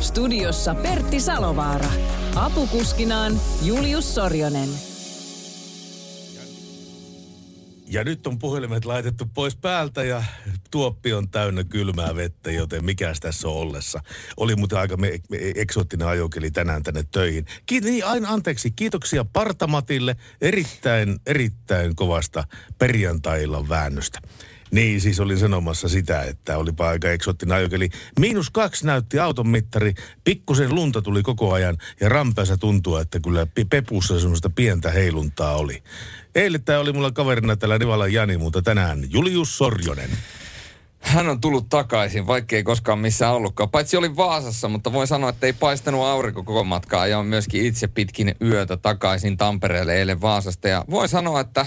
Studiossa Pertti Salovaara. Apukuskinaan Julius Sorjonen. Ja nyt on puhelimet laitettu pois päältä ja tuoppi on täynnä kylmää vettä, joten mikäs tässä on ollessa. Oli muuten aika me, me, eksoottinen ajokeli tänään tänne töihin. Kiit, niin, aina anteeksi, kiitoksia Partamatille erittäin, erittäin kovasta perjantailla väännöstä. Niin, siis olin sanomassa sitä, että olipa aika eksoottinen ajokeli. Miinus kaksi näytti auton mittari, pikkusen lunta tuli koko ajan ja rampeessa tuntuu, että kyllä pepussa semmoista pientä heiluntaa oli. Eilen tämä oli mulla kaverina täällä Nivala Jani, mutta tänään Julius Sorjonen. Hän on tullut takaisin, vaikka ei koskaan missään ollutkaan. Paitsi oli Vaasassa, mutta voin sanoa, että ei paistanut aurinko koko matkaa. Ja on myöskin itse pitkin yötä takaisin Tampereelle eilen Vaasasta. Ja voin sanoa, että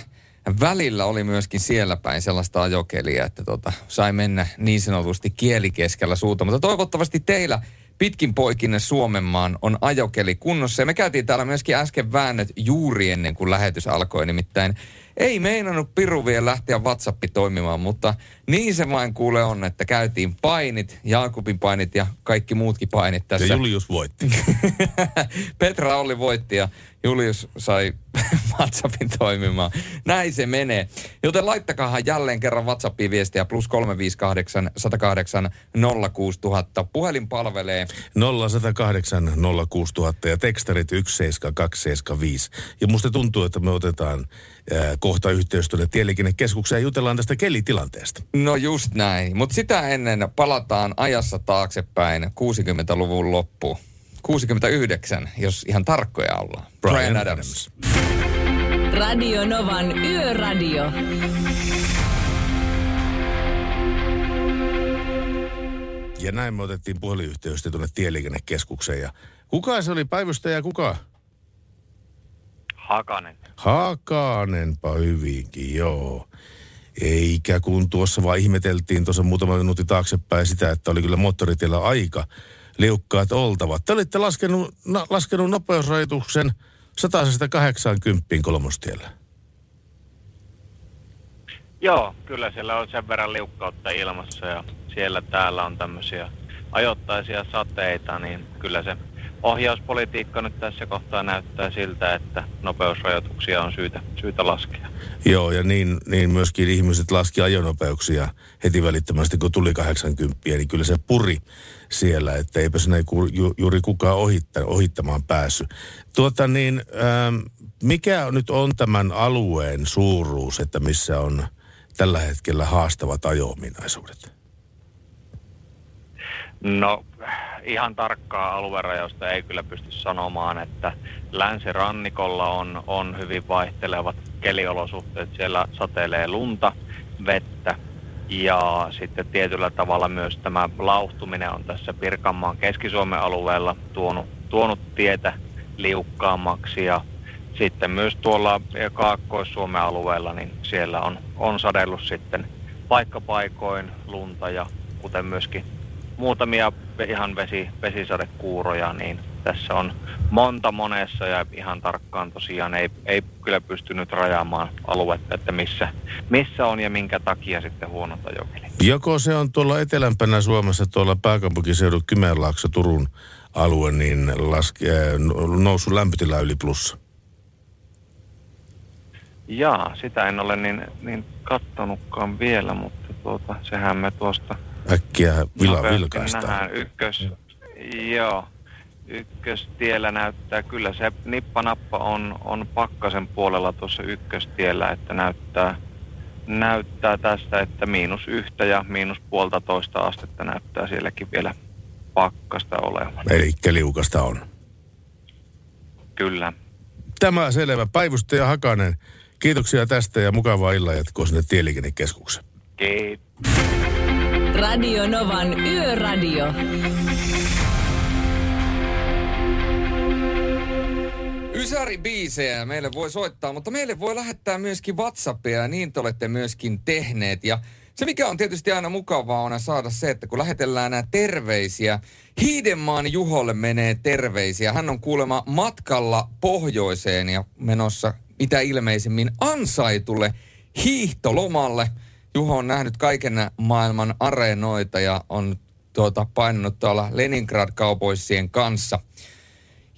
välillä oli myöskin siellä päin sellaista ajokelia, että tota, sai mennä niin sanotusti kielikeskellä suuta. Mutta toivottavasti teillä pitkin poikinne Suomenmaan on ajokeli kunnossa. Ja me käytiin täällä myöskin äsken väännöt juuri ennen kuin lähetys alkoi. Nimittäin ei meinannut Piru vielä lähteä WhatsApp toimimaan, mutta niin se vain kuule on, että käytiin painit, Jaakubin painit ja kaikki muutkin painit tässä. Ja Julius voitti. Petra Olli voitti ja Julius sai WhatsAppin toimimaan. Näin se menee. Joten laittakahan jälleen kerran WhatsAppiin viestiä plus 358 108 06000. Puhelin palvelee. 0108 06000 ja tekstarit 17275. Ja musta tuntuu, että me otetaan äh, kohta yhteys tuonne Tieliikennekeskukseen ja jutellaan tästä kelitilanteesta. No just näin. Mutta sitä ennen palataan ajassa taaksepäin 60-luvun loppuun. 69, jos ihan tarkkoja ollaan. Brian, Brian Adams. Adams. Radio Novan Yöradio. Ja näin me otettiin puhelinyhteys tuonne Tieliikennekeskukseen. Ja kuka se oli päivystäjä kuka? Hakanen. Hakanenpa hyvinkin, joo. Eikä kun tuossa vaan ihmeteltiin tuossa muutama minuutti taaksepäin sitä, että oli kyllä moottoritiellä aika liukkaat oltavat. Te olitte laskenut, na, laskenut nopeusrajoituksen 180 kolmostiellä. Joo, kyllä siellä on sen verran liukkautta ilmassa ja siellä täällä on tämmöisiä ajoittaisia sateita, niin kyllä se ohjauspolitiikka nyt tässä kohtaa näyttää siltä, että nopeusrajoituksia on syytä, syytä laskea. Joo, ja niin, niin myöskin ihmiset laski ajonopeuksia heti välittömästi, kun tuli 80, niin kyllä se puri siellä, että eipä sinne ju, juuri kukaan ohitta, ohittamaan päässyt. Tuota niin, ähm, mikä nyt on tämän alueen suuruus, että missä on tällä hetkellä haastavat ajo-ominaisuudet? No ihan tarkkaa aluerajausta ei kyllä pysty sanomaan, että länsirannikolla on, on hyvin vaihtelevat keliolosuhteet. Siellä satelee lunta, vettä ja sitten tietyllä tavalla myös tämä lauhtuminen on tässä Pirkanmaan Keski-Suomen alueella tuonut, tuonut tietä liukkaammaksi. Ja sitten myös tuolla Kaakkois-Suomen alueella, niin siellä on, on sadellut sitten paikkapaikoin lunta ja kuten myöskin muutamia ihan vesi, vesisadekuuroja, niin tässä on monta monessa ja ihan tarkkaan tosiaan ei, ei kyllä pystynyt rajaamaan aluetta, että missä, missä on ja minkä takia sitten huonota ajokeli. Joko se on tuolla etelämpänä Suomessa, tuolla pääkaupunkiseudun Kymenlaakso, Turun alue, niin laske, nousu lämpötila yli plussa? Jaa, sitä en ole niin, niin kattonutkaan vielä, mutta tuota, sehän me tuosta äkkiä vila, vilkaistaan. Nähdään ykkös, joo, ykköstiellä näyttää, kyllä se nippanappa on, on pakkasen puolella tuossa ykköstiellä, että näyttää, näyttää tästä, että miinus yhtä ja miinus puolta toista astetta näyttää sielläkin vielä pakkasta olevan. Eli liukasta on. Kyllä. Tämä selvä. Päivystäjä Hakanen, kiitoksia tästä ja mukavaa illan jatkoa sinne Tieliikennekeskukseen. Kiitos. Radio Novan Yöradio. Ysäri-biisejä meille voi soittaa, mutta meille voi lähettää myöskin WhatsAppia ja niin te olette myöskin tehneet. Ja se mikä on tietysti aina mukavaa on saada se, että kun lähetellään nämä terveisiä, Hiidenmaan Juholle menee terveisiä. Hän on kuulemma matkalla pohjoiseen ja menossa mitä ilmeisimmin ansaitulle hiihtolomalle. Juho on nähnyt kaiken maailman areenoita ja on tuota, painanut tuolla Leningrad-kaupoissien kanssa –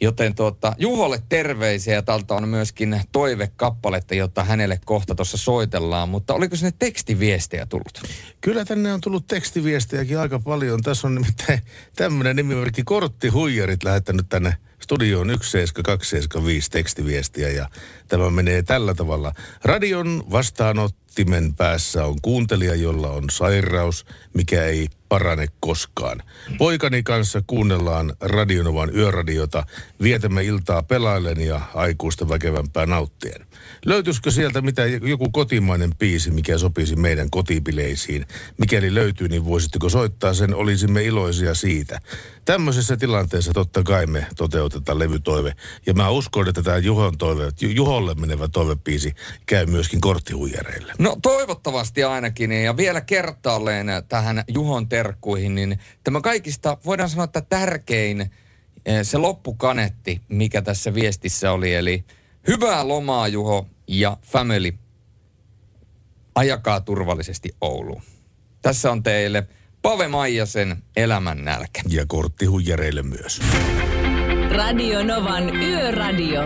Joten tuota, Juholle terveisiä tältä on myöskin toivekappaletta, jotta hänelle kohta tuossa soitellaan. Mutta oliko sinne tekstiviestejä tullut? Kyllä tänne on tullut tekstiviestejäkin aika paljon. Tässä on nimittäin tämmöinen nimimerkki Korttihuijarit lähettänyt tänne studioon 17275 tekstiviestiä ja tämä menee tällä tavalla. Radion vastaanottimen päässä on kuuntelija, jolla on sairaus, mikä ei parane koskaan. Poikani kanssa kuunnellaan Radionovan yöradiota, vietämme iltaa pelaillen ja aikuista väkevämpää nauttien. Löytyisikö sieltä mitä joku kotimainen biisi, mikä sopisi meidän kotipileisiin? Mikäli löytyy, niin voisitteko soittaa sen, olisimme iloisia siitä. Tämmöisessä tilanteessa totta kai me toteutetaan levytoive. Ja mä uskon, että tämä Juhon toive, Juholle menevä toivepiisi käy myöskin korttihuijareille. No toivottavasti ainakin. Ja vielä kertaalleen tähän Juhon terkkuihin, niin tämä kaikista, voidaan sanoa, että tärkein eh, se loppukanetti, mikä tässä viestissä oli, eli hyvää lomaa Juho ja family. Ajakaa turvallisesti Ouluun. Tässä on teille Pave Maijasen elämän nälkä. Ja korttihuijareille myös. Radio Novan Yöradio.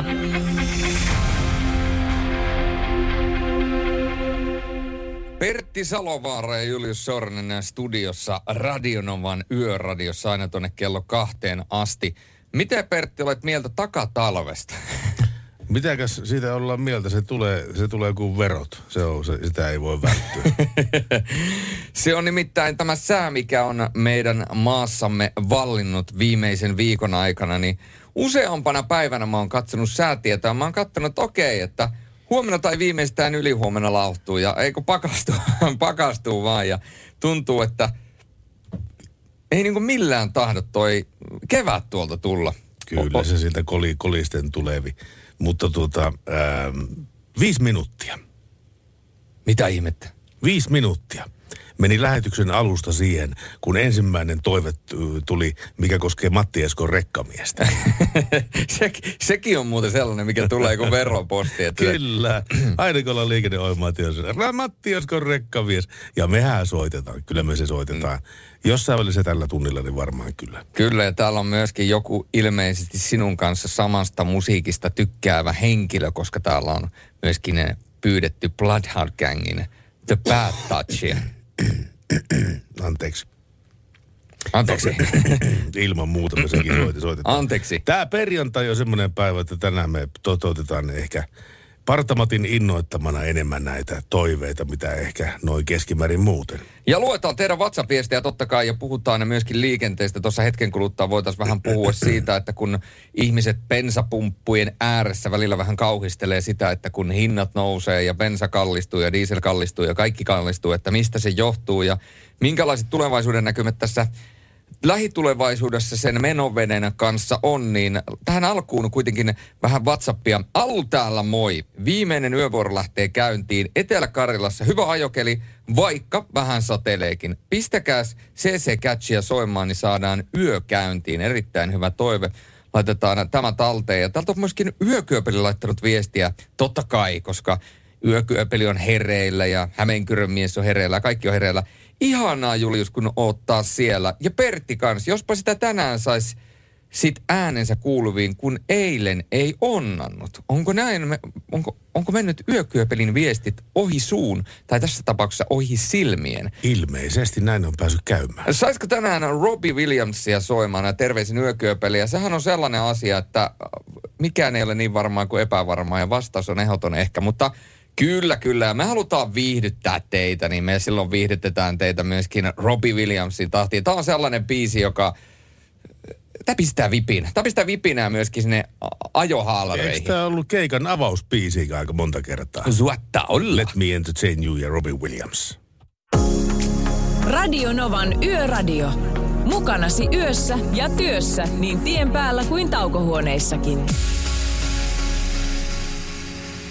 Pertti Salovaara ja Julius Sornen studiossa Radionovan yöradiossa aina tuonne kello kahteen asti. Miten Pertti olet mieltä takatalvesta? Mitäkäs siitä ollaan mieltä? Se tulee, se tulee kuin verot. Se on, se, sitä ei voi välttyä. se on nimittäin tämä sää, mikä on meidän maassamme vallinnut viimeisen viikon aikana, niin useampana päivänä mä oon katsonut säätietoa. Mä oon katsonut, että okei, että huomenna tai viimeistään ylihuomenna lauhtuu ja eikö pakastuu, pakastuu vaan ja tuntuu, että ei niin kuin millään tahdo toi kevät tuolta tulla. Kyllä se siltä koli, kolisten tulevi. Mutta tuota, ää, viisi minuuttia. Mitä ihmettä? Viisi minuuttia meni lähetyksen alusta siihen, kun ensimmäinen toive tuli, mikä koskee Matti Eskon rekkamiestä. Se, sekin on muuten sellainen, mikä tulee kuin veroposti. Että Kyllä. Aina kun ollaan liikenneohjelmaatiossa, Matti Eskon rekkamies. Ja mehän soitetaan. Kyllä me se soitetaan. Mm. Jossain välissä tällä tunnilla, niin varmaan kyllä. Kyllä, ja täällä on myöskin joku ilmeisesti sinun kanssa samasta musiikista tykkäävä henkilö, koska täällä on myöskin pyydetty Bloodhound Gangin The Bad Touchia. Anteeksi. Anteeksi. Ilman muuta me sekin soitetaan. Anteeksi. Tämä perjantai on semmoinen päivä, että tänään me toteutetaan ehkä Partamatin innoittamana enemmän näitä toiveita, mitä ehkä noin keskimäärin muuten. Ja luetaan teidän WhatsApp-viestejä totta kai ja puhutaan myöskin liikenteestä. Tuossa hetken kuluttua voitaisiin vähän puhua siitä, että kun ihmiset bensapumppujen ääressä välillä vähän kauhistelee sitä, että kun hinnat nousee ja bensa kallistuu ja diesel kallistuu ja kaikki kallistuu, että mistä se johtuu ja minkälaiset tulevaisuuden näkymät tässä lähitulevaisuudessa sen menovenen kanssa on, niin tähän alkuun kuitenkin vähän WhatsAppia. Alu täällä moi. Viimeinen yövuoro lähtee käyntiin Etelä-Karjalassa. Hyvä ajokeli, vaikka vähän sateleekin. Pistäkääs CC Catchia soimaan, niin saadaan yökäyntiin. Erittäin hyvä toive. Laitetaan tämä talteen. Ja täältä on myöskin Yökyöpeli laittanut viestiä. Totta kai, koska Yökyöpeli on hereillä ja Hämeenkyrön mies on hereillä ja kaikki on hereillä. Ihanaa Julius, kun oot taas siellä. Ja Pertti kanssa, jospa sitä tänään saisi sit äänensä kuuluviin, kun eilen ei onnannut. Onko näin, onko, onko mennyt yökyöpelin viestit ohi suun, tai tässä tapauksessa ohi silmien? Ilmeisesti näin on päässyt käymään. Saisiko tänään Robbie Williamsia soimaan ja terveisin yökyöpeliä? Sehän on sellainen asia, että mikään ei ole niin varmaa kuin epävarmaa, ja vastaus on ehdoton ehkä, mutta Kyllä, kyllä. Me halutaan viihdyttää teitä, niin me silloin viihdytetään teitä myöskin Robbie Williamsin tahtiin. Tämä on sellainen biisi, joka Tämä pistää vipin. Tämä pistää vipinää myöskin sinne ajohaalareihin. Eikö tämä ollut keikan avauspiisi aika monta kertaa? Suotta olla. Let me entertain you ja Robbie Williams. Radio Novan Yöradio. Mukanasi yössä ja työssä niin tien päällä kuin taukohuoneissakin.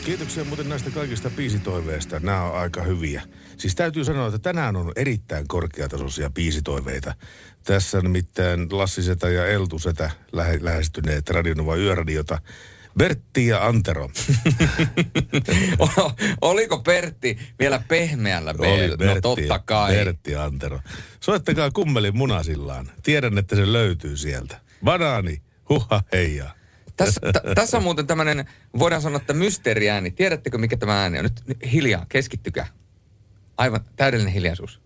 Kiitoksia muuten näistä kaikista biisitoiveista. Nämä on aika hyviä. Siis täytyy sanoa, että tänään on erittäin korkeatasoisia biisitoiveita. Tässä nimittäin Lassi Setä ja Eltu Setä lähe, lähestyneet Radionova Yöradiota. Bertti ja Antero. Oliko Pertti vielä pehmeällä Oli Oli, Bertti, No totta kai. Bertti ja Antero. Soittakaa kummelin munasillaan. Tiedän, että se löytyy sieltä. Banaani, huha heija. Tässä, t- tässä on muuten tämmöinen, voidaan sanoa, että mysteeriääni. Tiedättekö, mikä tämä ääni on? Nyt, nyt hiljaa, keskittykää. Aivan täydellinen hiljaisuus.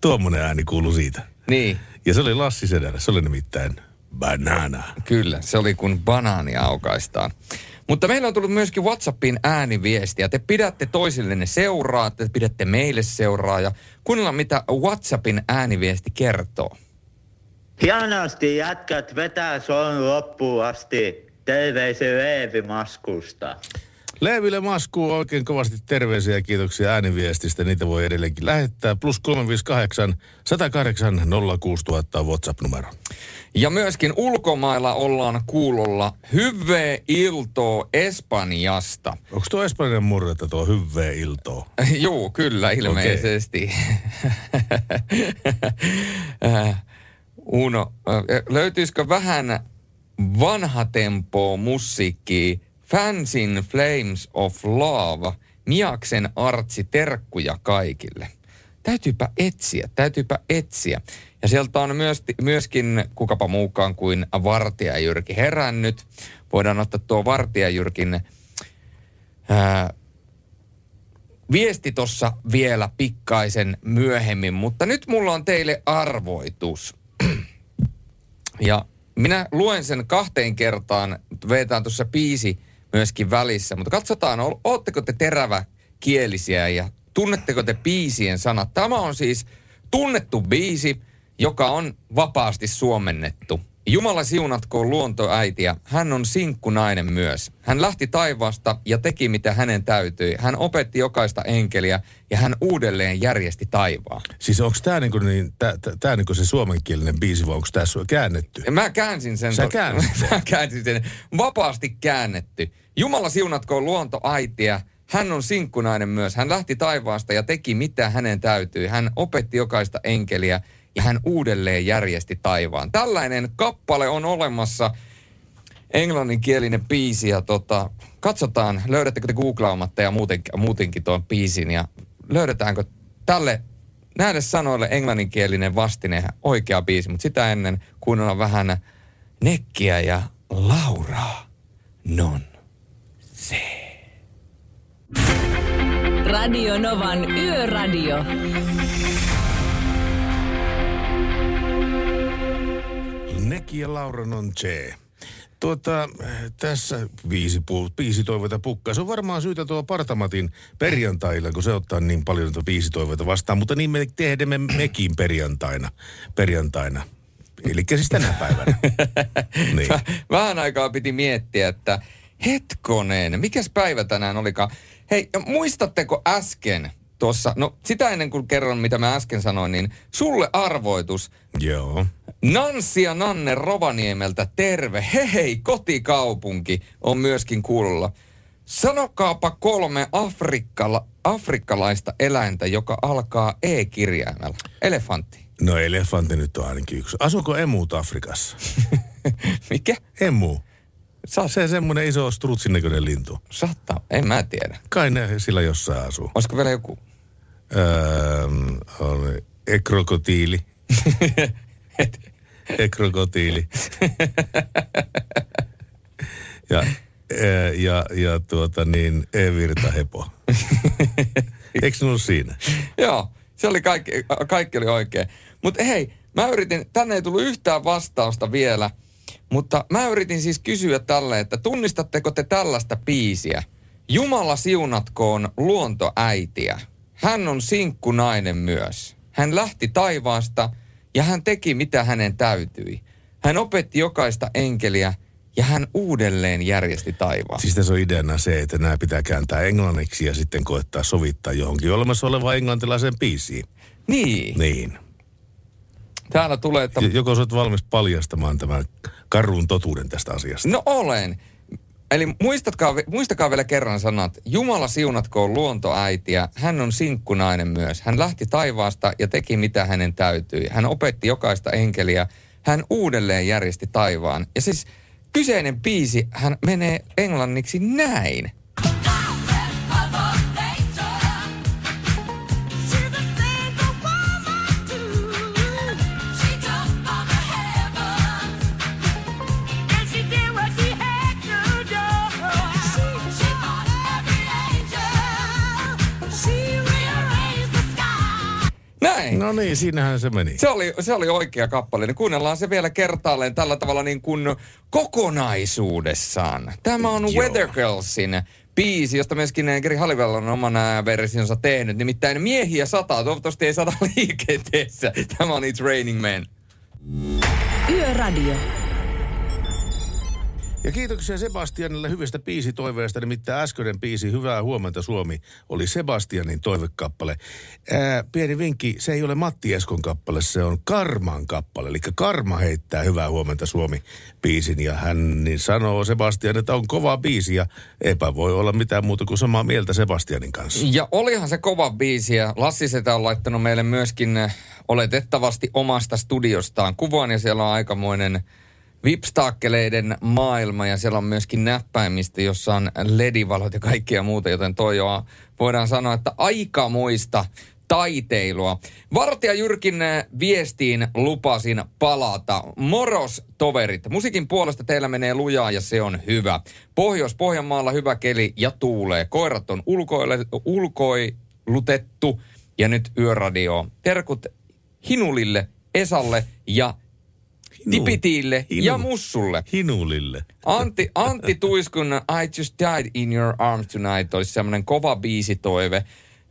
Tuommoinen ääni kuului siitä. Niin, Ja se oli Lassi Sedällä. Se oli nimittäin banana. kyllä. Se oli kun banaani aukaistaan. Mutta meillä on tullut myöskin WhatsAppiin ääniviestiä. Te pidätte toisillenne seuraa, te pidätte meille seuraa ja kuunnellaan, mitä WhatsAppin ääniviesti kertoo. Hienosti jätkät vetää son loppuun asti. Terveisiä Leevi Maskusta. Leeville Masku oikein kovasti terveisiä ja kiitoksia ääniviestistä. Niitä voi edelleenkin lähettää. Plus 358 108 06000 on WhatsApp-numero. Ja myöskin ulkomailla ollaan kuulolla Hyvää iltoa Espanjasta. Onko tuo espanjan murretta tuo hyvää iltoa? Joo, kyllä, ilmeisesti. Äh, Uno, löytyisikö vähän vanhatempoa musiikkia? Fans in Flames of Love, Miaksen artsi terkkuja kaikille. Täytyypä etsiä, täytyypä etsiä. Ja sieltä on myös, myöskin kukapa muukaan kuin Vartija Jyrki herännyt. Voidaan ottaa tuo Vartija Jyrkin ää, viesti tossa vielä pikkaisen myöhemmin, mutta nyt mulla on teille arvoitus. Ja minä luen sen kahteen kertaan, vetään tuossa biisi myöskin välissä, mutta katsotaan, ootteko te terävä kielisiä ja tunnetteko te biisien sanat. Tämä on siis tunnettu biisi, joka on vapaasti suomennettu. Jumala siunatkoon luontoäitiä, hän on sinkkunainen myös. Hän lähti taivaasta ja teki mitä hänen täytyi. Hän opetti jokaista enkeliä ja hän uudelleen järjesti taivaan. Siis onko tämä niinku niin, tää, tää, niinku se suomenkielinen biisi vai onko tässä käännetty? Mä käänsin sen. Sä käänsit sen? Mä käänsin sen. Vapaasti käännetty. Jumala siunatkoon luontoaitia. Hän on sinkkunainen myös. Hän lähti taivaasta ja teki mitä hänen täytyi. Hän opetti jokaista enkeliä ja hän uudelleen järjesti taivaan. Tällainen kappale on olemassa englanninkielinen biisi ja tota, katsotaan, löydättekö te googlaamatta ja muutenkin, muutenkin tuon biisin ja löydetäänkö tälle näille sanoille englanninkielinen vastine oikea biisi, mutta sitä ennen kuunnellaan vähän Nekkiä ja Lauraa. Non se. Radio Novan Yöradio. Neki ja Laura non c'è. Tuota, tässä viisi, pu, viisi toiveita pukkaa. Se on varmaan syytä tuo Partamatin perjantailla, kun se ottaa niin paljon niitä viisi toiveita vastaan. Mutta niin me tehdemme mekin perjantaina. Perjantaina. Eli siis tänä päivänä. niin. Vähän aikaa piti miettiä, että hetkonen, mikäs päivä tänään olikaan? Hei, muistatteko äsken tuossa, no sitä ennen kuin kerron mitä mä äsken sanoin, niin sulle arvoitus. Joo. Nanssi ja Nanne Rovaniemeltä terve. Hei, hei, kotikaupunki on myöskin kuulolla. Sanokaapa kolme afrikkala, afrikkalaista eläintä, joka alkaa E-kirjaimella. Elefantti. No elefantti nyt on ainakin yksi. Asuuko emuut Afrikassa? Mikä? Emu. Sa- Se semmoinen iso strutsin näköinen lintu. Saattaa, en mä tiedä. Kai ne sillä jossain asuu. Olisiko vielä joku? Öö, on ekrokotiili. ekrokotiili. ja, ää, ja, ja tuota niin, e-virta hepo. Eikö ollut siinä? Joo, se oli kaikki, kaikki oli oikein. Mutta hei, mä yritin, tänne ei tullut yhtään vastausta vielä, mutta mä yritin siis kysyä tälle, että tunnistatteko te tällaista biisiä? Jumala siunatkoon luontoäitiä. Hän on sinkkunainen myös. Hän lähti taivaasta ja hän teki mitä hänen täytyi. Hän opetti jokaista enkeliä ja hän uudelleen järjesti taivaan. Siis tässä on ideana se, että nämä pitää kääntää englanniksi ja sitten koettaa sovittaa johonkin olemassa olevaan englantilaiseen biisiin. Niin. Niin. Täällä tulee, että Joko sä oot valmis paljastamaan tämän karun totuuden tästä asiasta? No olen. Eli muistatkaa, muistakaa vielä kerran sanat. Jumala siunatkoon luontoäitiä. Hän on sinkkunainen myös. Hän lähti taivaasta ja teki mitä hänen täytyi. Hän opetti jokaista enkeliä. Hän uudelleen järjesti taivaan. Ja siis kyseinen biisi, hän menee englanniksi näin. Näin. No niin, siinähän se meni. Se oli, se oli oikea kappale. Niin kuunnellaan se vielä kertaalleen tällä tavalla niin kuin kokonaisuudessaan. Tämä on Joo. Weather Girlsin biisi, josta myöskin Geri Halliwell on oman ää, versionsa tehnyt. Nimittäin miehiä sataa, toivottavasti ei sata liikenteessä. Tämä on It's Raining Men. Yöradio. Ja kiitoksia Sebastianille hyvistä biisitoiveista, nimittäin äskeinen biisi Hyvää huomenta Suomi oli Sebastianin toivekappale. Ää, pieni vinkki, se ei ole Matti Eskon kappale, se on Karman kappale. Eli Karma heittää Hyvää huomenta Suomi biisin ja hän niin sanoo Sebastian, että on kova biisi ja eipä voi olla mitään muuta kuin samaa mieltä Sebastianin kanssa. Ja olihan se kova biisi ja Lassi Setä on laittanut meille myöskin äh, oletettavasti omasta studiostaan kuvan ja siellä on aikamoinen vipstaakkeleiden maailma ja siellä on myöskin näppäimistä, jossa on ledivalot ja kaikkea muuta, joten toi on, voidaan sanoa, että aikamoista taiteilua. Vartija Jyrkin äh, viestiin lupasin palata. Moros toverit. Musiikin puolesta teillä menee lujaa ja se on hyvä. Pohjois-Pohjanmaalla hyvä keli ja tuulee. Koirat on ulkoile, ulkoilutettu ja nyt yöradio. Terkut Hinulille, Esalle ja Tipitiille ja Mussulle. Hinulille. Antti, Antti Tuiskun I Just Died in Your Arms Tonight olisi semmoinen kova biisitoive.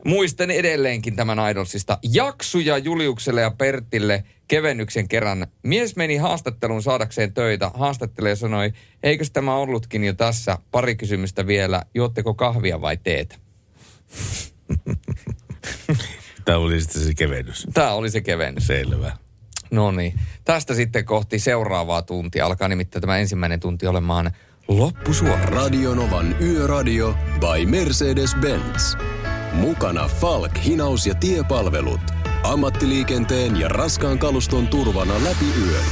Muistan edelleenkin tämän Idolsista. Jaksuja Juliukselle ja Pertille kevennyksen kerran. Mies meni haastatteluun saadakseen töitä. Haastattelija sanoi, eikös tämä ollutkin jo tässä? Pari kysymystä vielä. Juotteko kahvia vai teetä? Tämä oli sitten se kevennys. Tämä oli se kevennys. Selvä. No niin. Tästä sitten kohti seuraavaa tuntia. Alkaa nimittäin tämä ensimmäinen tunti olemaan loppusuora. Radionovan Yöradio by Mercedes-Benz. Mukana Falk, hinaus ja tiepalvelut. Ammattiliikenteen ja raskaan kaluston turvana läpi yön.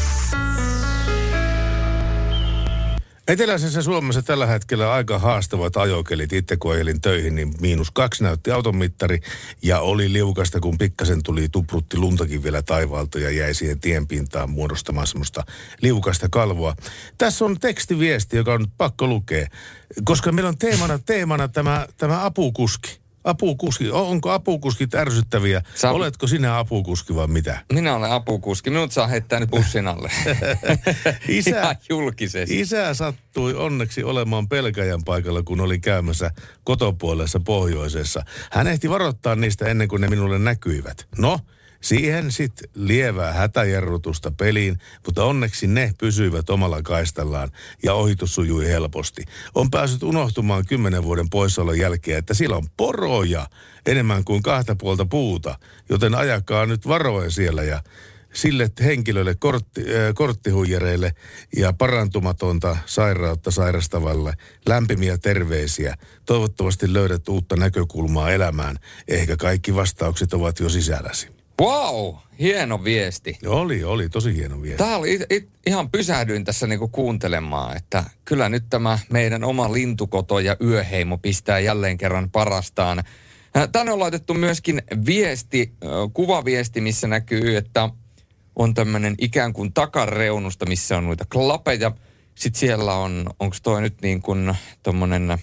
Eteläisessä Suomessa tällä hetkellä aika haastavat ajokelit. Itse kun ajelin töihin, niin miinus kaksi näytti auton mittari. Ja oli liukasta, kun pikkasen tuli tuprutti luntakin vielä taivaalta ja jäi siihen tienpintaan muodostamaan semmoista liukasta kalvoa. Tässä on tekstiviesti, joka on nyt pakko lukea. Koska meillä on teemana, teemana tämä, tämä apukuski. Apukuski. Onko apukuskit ärsyttäviä? Sä- Oletko sinä apukuski vai mitä? Minä olen apukuski. Minut saa heittää nyt bussin alle. Isä- Ihan julkisesti. Isä sattui onneksi olemaan pelkäjän paikalla, kun oli käymässä kotopuolessa pohjoisessa. Hän ehti varoittaa niistä ennen kuin ne minulle näkyivät. No, siihen sitten lievää hätäjarrutusta peliin, mutta onneksi ne pysyivät omalla kaistallaan ja ohitus sujui helposti. On päässyt unohtumaan kymmenen vuoden poissaolon jälkeen, että siellä on poroja enemmän kuin kahta puolta puuta, joten ajakaa nyt varoen siellä ja sille henkilölle, kortti, äh, korttihuijareille ja parantumatonta sairautta sairastavalle lämpimiä terveisiä. Toivottavasti löydät uutta näkökulmaa elämään. Ehkä kaikki vastaukset ovat jo sisälläsi. Wow, hieno viesti. Oli, oli tosi hieno viesti. Tämä oli, it, it, ihan pysähdyin tässä niinku kuuntelemaan, että kyllä nyt tämä meidän oma lintukoto ja yöheimo pistää jälleen kerran parastaan. Äh, Tänne on laitettu myöskin viesti, äh, kuvaviesti, missä näkyy, että on tämmöinen ikään kuin takareunusta, missä on noita klapeja. Sitten siellä on, onko toi nyt niin kuin tommonen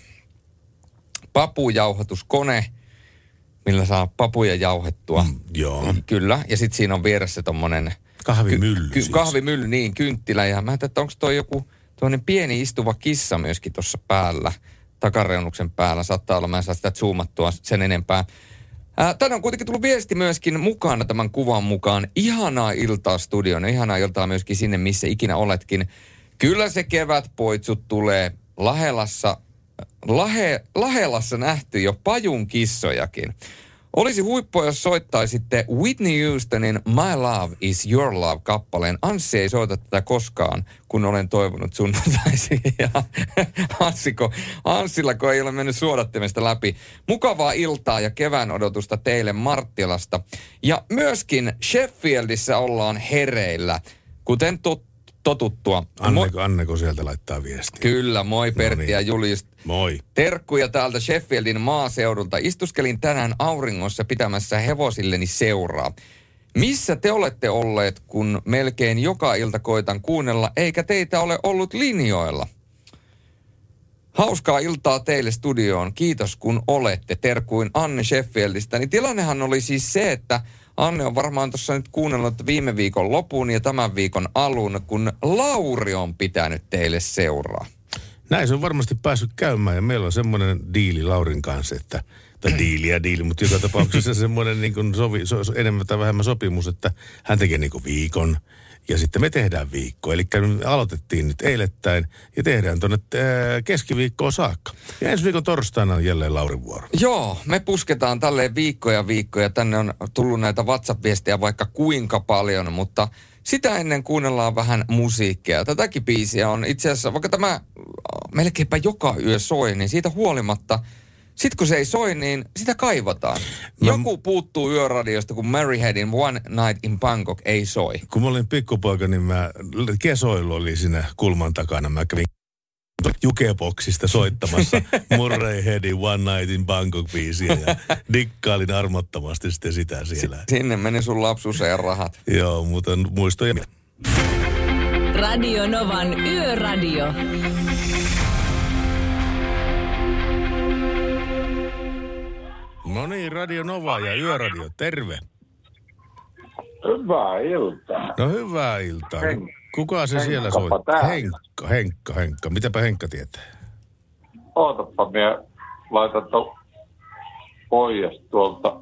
papujauhatuskone, millä saa papuja jauhettua. Mm, joo. Kyllä, ja sitten siinä on vieressä tommonen Kahvimylly ky- siis. kahvimylly, niin, kynttilä. Ja mä ajattelin, että onko toi joku toinen pieni istuva kissa myöskin tuossa päällä, takareunuksen päällä. Saattaa olla, mä en saa sitä zoomattua sen enempää. Ää, tänne on kuitenkin tullut viesti myöskin mukana tämän kuvan mukaan. Ihanaa iltaa studion, ihanaa iltaa myöskin sinne, missä ikinä oletkin. Kyllä se kevät poitsut tulee Lahelassa, Lahe, Lahelassa nähty jo pajun kissojakin. Olisi huippua, jos soittaisitte Whitney Houstonin My Love is Your Love kappaleen. Anssi ei soita tätä koskaan, kun olen toivonut sunnuntaisin. Ja Anssiko, Anssillako ei ole mennyt suodattimesta läpi. Mukavaa iltaa ja kevään odotusta teille Marttilasta. Ja myöskin Sheffieldissä ollaan hereillä, kuten tot, totuttua. Anneko, Anneko sieltä laittaa viestiä? Kyllä, moi Pertti niin. ja Julius. Moi. Terkkuja täältä Sheffieldin maaseudulta. Istuskelin tänään auringossa pitämässä hevosilleni seuraa. Missä te olette olleet, kun melkein joka ilta koitan kuunnella, eikä teitä ole ollut linjoilla? Hauskaa iltaa teille studioon. Kiitos kun olette. Terkuin Anne Sheffieldistä. Niin tilannehan oli siis se, että Anne on varmaan tuossa nyt kuunnellut viime viikon lopun ja tämän viikon alun, kun Lauri on pitänyt teille seuraa. Näin se on varmasti päässyt käymään ja meillä on semmoinen diili Laurin kanssa, että tai diili ja diili, mutta joka tapauksessa semmoinen niin kuin sovi, so, enemmän tai vähemmän sopimus, että hän tekee niin kuin viikon ja sitten me tehdään viikko. Eli aloitettiin nyt eilettäin ja tehdään tuonne keskiviikkoon saakka. Ja ensi viikon torstaina on jälleen Laurin vuoro. Joo, me pusketaan tälleen viikkoja viikkoja. Tänne on tullut näitä WhatsApp-viestejä vaikka kuinka paljon, mutta sitä ennen kuunnellaan vähän musiikkia. Tätäkin biisiä on itse asiassa, vaikka tämä melkeinpä joka yö soi, niin siitä huolimatta, sitten kun se ei soi, niin sitä kaivataan. Mä- Joku puuttuu yöradiosta, kun Mary Headin One Night in Bangkok ei soi. Kun mä olin pikkupoika, niin mä, kesoilu oli siinä kulman takana. Mä kävin jukeboksista soittamassa Murray Headin One Night in Bangkok biisiä ja dikkailin armottomasti sitten sitä siellä. Sinne meni sun lapsuus ja rahat. Joo, mutta muistoja. Radio Novan Yöradio. No niin, Radio Nova ja Yöradio, terve. Hyvää iltaa. No hyvää iltaa. Henk- Kuka se siellä Henkkapa soittaa? täällä. Henkka, Henkka, Henkka. Mitäpä Henkka tietää? Ootappa, minä laitan to pojas tuolta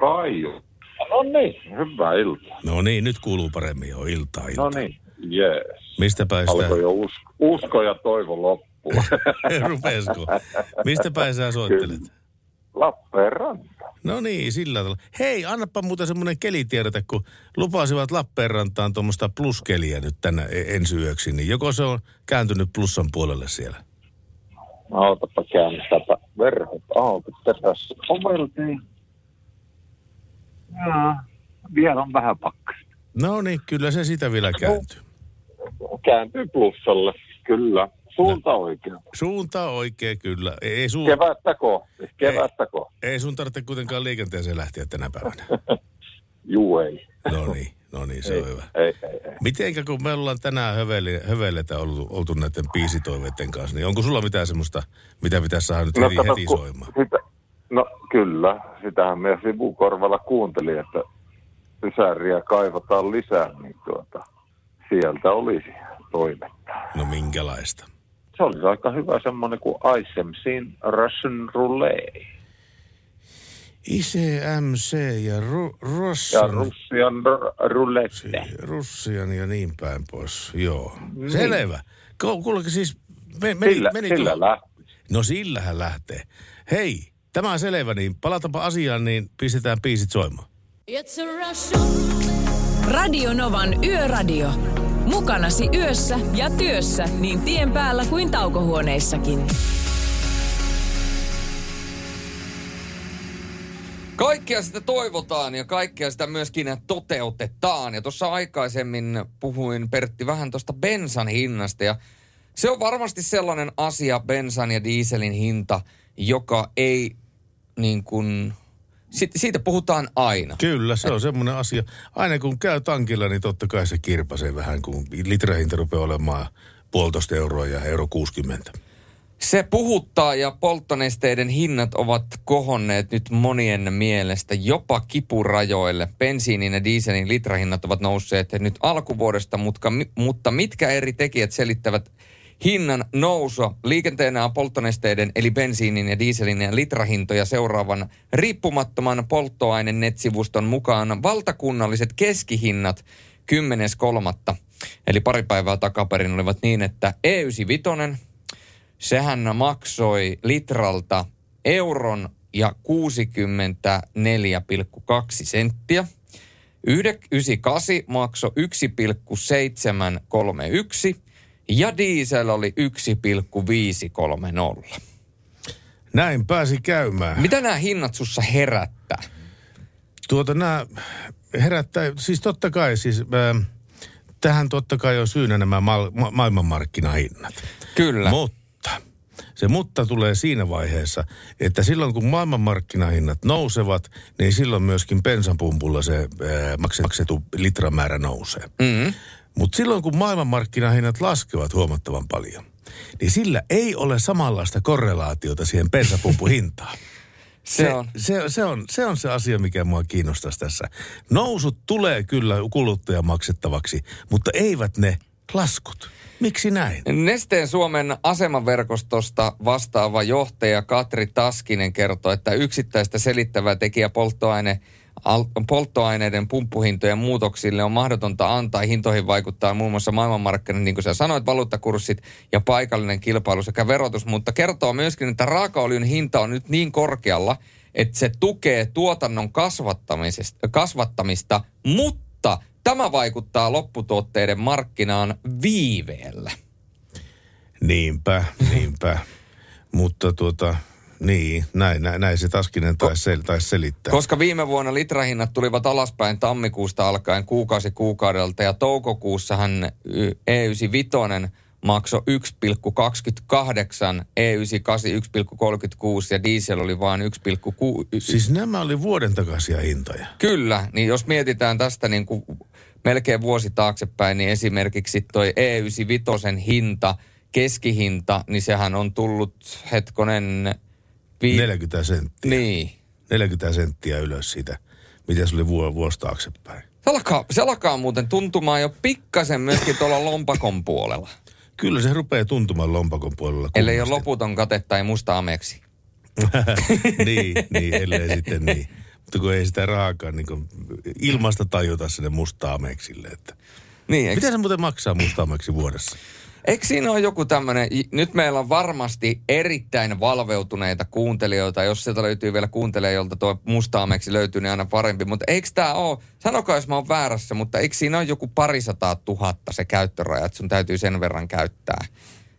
Kaiju. No niin, hyvää iltaa. No niin, nyt kuuluu paremmin jo iltaa, iltaa. No niin, jees. Mistä päin sitä, Alkoi jo usko, usko ja toivo loppua. rupesko? Mistä päin sä soittelet? Lappeenranta. No niin, sillä tavalla. Hei, annapa muuten semmoinen kelitiedote, kun lupasivat Lappeenrantaan tuommoista pluskeliä nyt tänä e- ensi yöksi, niin joko se on kääntynyt plussan puolelle siellä? No, ootappa käännetäpä verhot auki tässä. Oveltiin. Jaa, vielä on vähän pakkasta. No niin, kyllä se sitä vielä kääntyy. Kääntyy plussalle, kyllä. Suunta oikein. Suunta on oikea kyllä. Ei, ei, sun, Kevättä kohti, kevättä kohti. ei sun tarvitse kuitenkaan liikenteeseen lähteä tänä päivänä. Juu ei. No niin, no niin, se on hyvä. Ei, ei, ei. Mitenkä kun me ollaan tänään höveli, höveletä oltu, oltu näiden biisitoiveiden kanssa, niin onko sulla mitään semmoista, mitä pitäisi saada nyt heti, kato, heti kun soimaan? Sitä, no kyllä, sitähän me sivukorvalla kuuntelin, että Ysäriä kaivataan lisää, niin tuota, sieltä olisi toimetta. No minkälaista? Se olisi aika hyvä semmoinen kuin ISMCin Russian Roulette. ICMC ja Ru- Ja Rossan, Russian r- Roulette. Russian ja niin päin pois. Joo, Niin. selvä. Ku- Kuulkaa siis, me, meni, Sillä, meni sillä lähti. No sillähän lähtee. Hei, tämä on selvä, niin palataanpa asiaan, niin pistetään biisit soimaan. Radio Novan Yöradio. Mukanasi yössä ja työssä niin tien päällä kuin taukohuoneissakin. Kaikkea sitä toivotaan ja kaikkea sitä myöskin toteutetaan. Ja tuossa aikaisemmin puhuin Pertti vähän tuosta bensan hinnasta ja se on varmasti sellainen asia, bensan ja dieselin hinta, joka ei niin kuin, siitä, siitä puhutaan aina. Kyllä, se on semmoinen asia. Aina kun käy tankilla, niin totta kai se kirpasee vähän, kun litrahinta rupeaa olemaan puolitoista euroa ja euro 60. Se puhuttaa ja polttonesteiden hinnat ovat kohonneet nyt monien mielestä jopa kipurajoille. Bensiinin ja dieselin litrahinnat ovat nousseet nyt alkuvuodesta, mutta, mutta mitkä eri tekijät selittävät hinnan nousua? Liikenteenä on polttonesteiden eli bensiinin ja dieselin ja litrahintoja seuraavan riippumattoman polttoainenet-sivuston mukaan valtakunnalliset keskihinnat 10.3. Eli pari päivää takaperin olivat niin, että E95 Sehän maksoi litralta euron ja 64,2 senttiä. 98 maksoi 1,731 ja diesel oli 1,530. Näin pääsi käymään. Mitä nämä hinnat sussa herättää? Tuota nämä herättää, siis totta kai siis... Äh, tähän totta kai on syynä nämä ma- ma- maailmanmarkkinahinnat. Kyllä. Mutta se mutta tulee siinä vaiheessa, että silloin kun maailmanmarkkinahinnat nousevat, niin silloin myöskin bensapumpulla se ää, maksettu litramäärä nousee. Mm. Mutta silloin kun maailmanmarkkinahinnat laskevat huomattavan paljon, niin sillä ei ole samanlaista korrelaatiota siihen bensapumpuhintaan. Se on. Se, se, on, se on se asia, mikä mua kiinnostaisi tässä. Nousut tulee kyllä kuluttajan maksettavaksi, mutta eivät ne laskut. Miksi näin? Nesteen Suomen asemaverkostosta vastaava johtaja Katri Taskinen kertoo, että yksittäistä selittävää tekijä polttoaine, polttoaineiden pumppuhintojen muutoksille on mahdotonta antaa. Hintoihin vaikuttaa muun muassa maailmanmarkkinat, niin kuin sä sanoit, valuuttakurssit ja paikallinen kilpailu sekä verotus. Mutta kertoo myöskin, että raakaöljyn hinta on nyt niin korkealla, että se tukee tuotannon kasvattamista, mutta tämä vaikuttaa lopputuotteiden markkinaan viiveellä. Niinpä, niinpä. Mutta tuota, niin, näin, näin, näin se Taskinen taisi, sel, taisi selittää. Koska viime vuonna litrahinnat tulivat alaspäin tammikuusta alkaen kuukausi kuukaudelta ja toukokuussahan E95 maksoi 1,28, E98 1,36 ja diesel oli vain 1,6. Siis nämä oli vuoden takaisia hintoja. Kyllä, niin jos mietitään tästä niin kuin melkein vuosi taaksepäin, niin esimerkiksi toi E95 hinta, keskihinta, niin sehän on tullut hetkonen... Vi- 40 senttiä. Niin. 40 senttiä ylös siitä, mitä se oli vuosi, vuosi taaksepäin. Se alkaa, se alkaa muuten tuntumaan jo pikkasen myöskin tuolla lompakon puolella. Kyllä se rupeaa tuntumaan lompakon puolella. Ellei ole loputon kate tai musta ameksi. niin, niin, ellei sitten niin. Mutta kun ei sitä rahakaan niin ilmasta tajuta sinne musta ameksille. Että. Niin, Mitä se muuten maksaa musta ameksi vuodessa? Eikö siinä ole joku tämmöinen, nyt meillä on varmasti erittäin valveutuneita kuuntelijoita, jos sieltä löytyy vielä kuuntelija, jolta tuo mustaameksi löytyy, niin aina parempi. Mutta eikö tämä ole, sanokaa jos mä oon väärässä, mutta eikö siinä ole joku parisataa tuhatta se käyttöraja, että sun täytyy sen verran käyttää,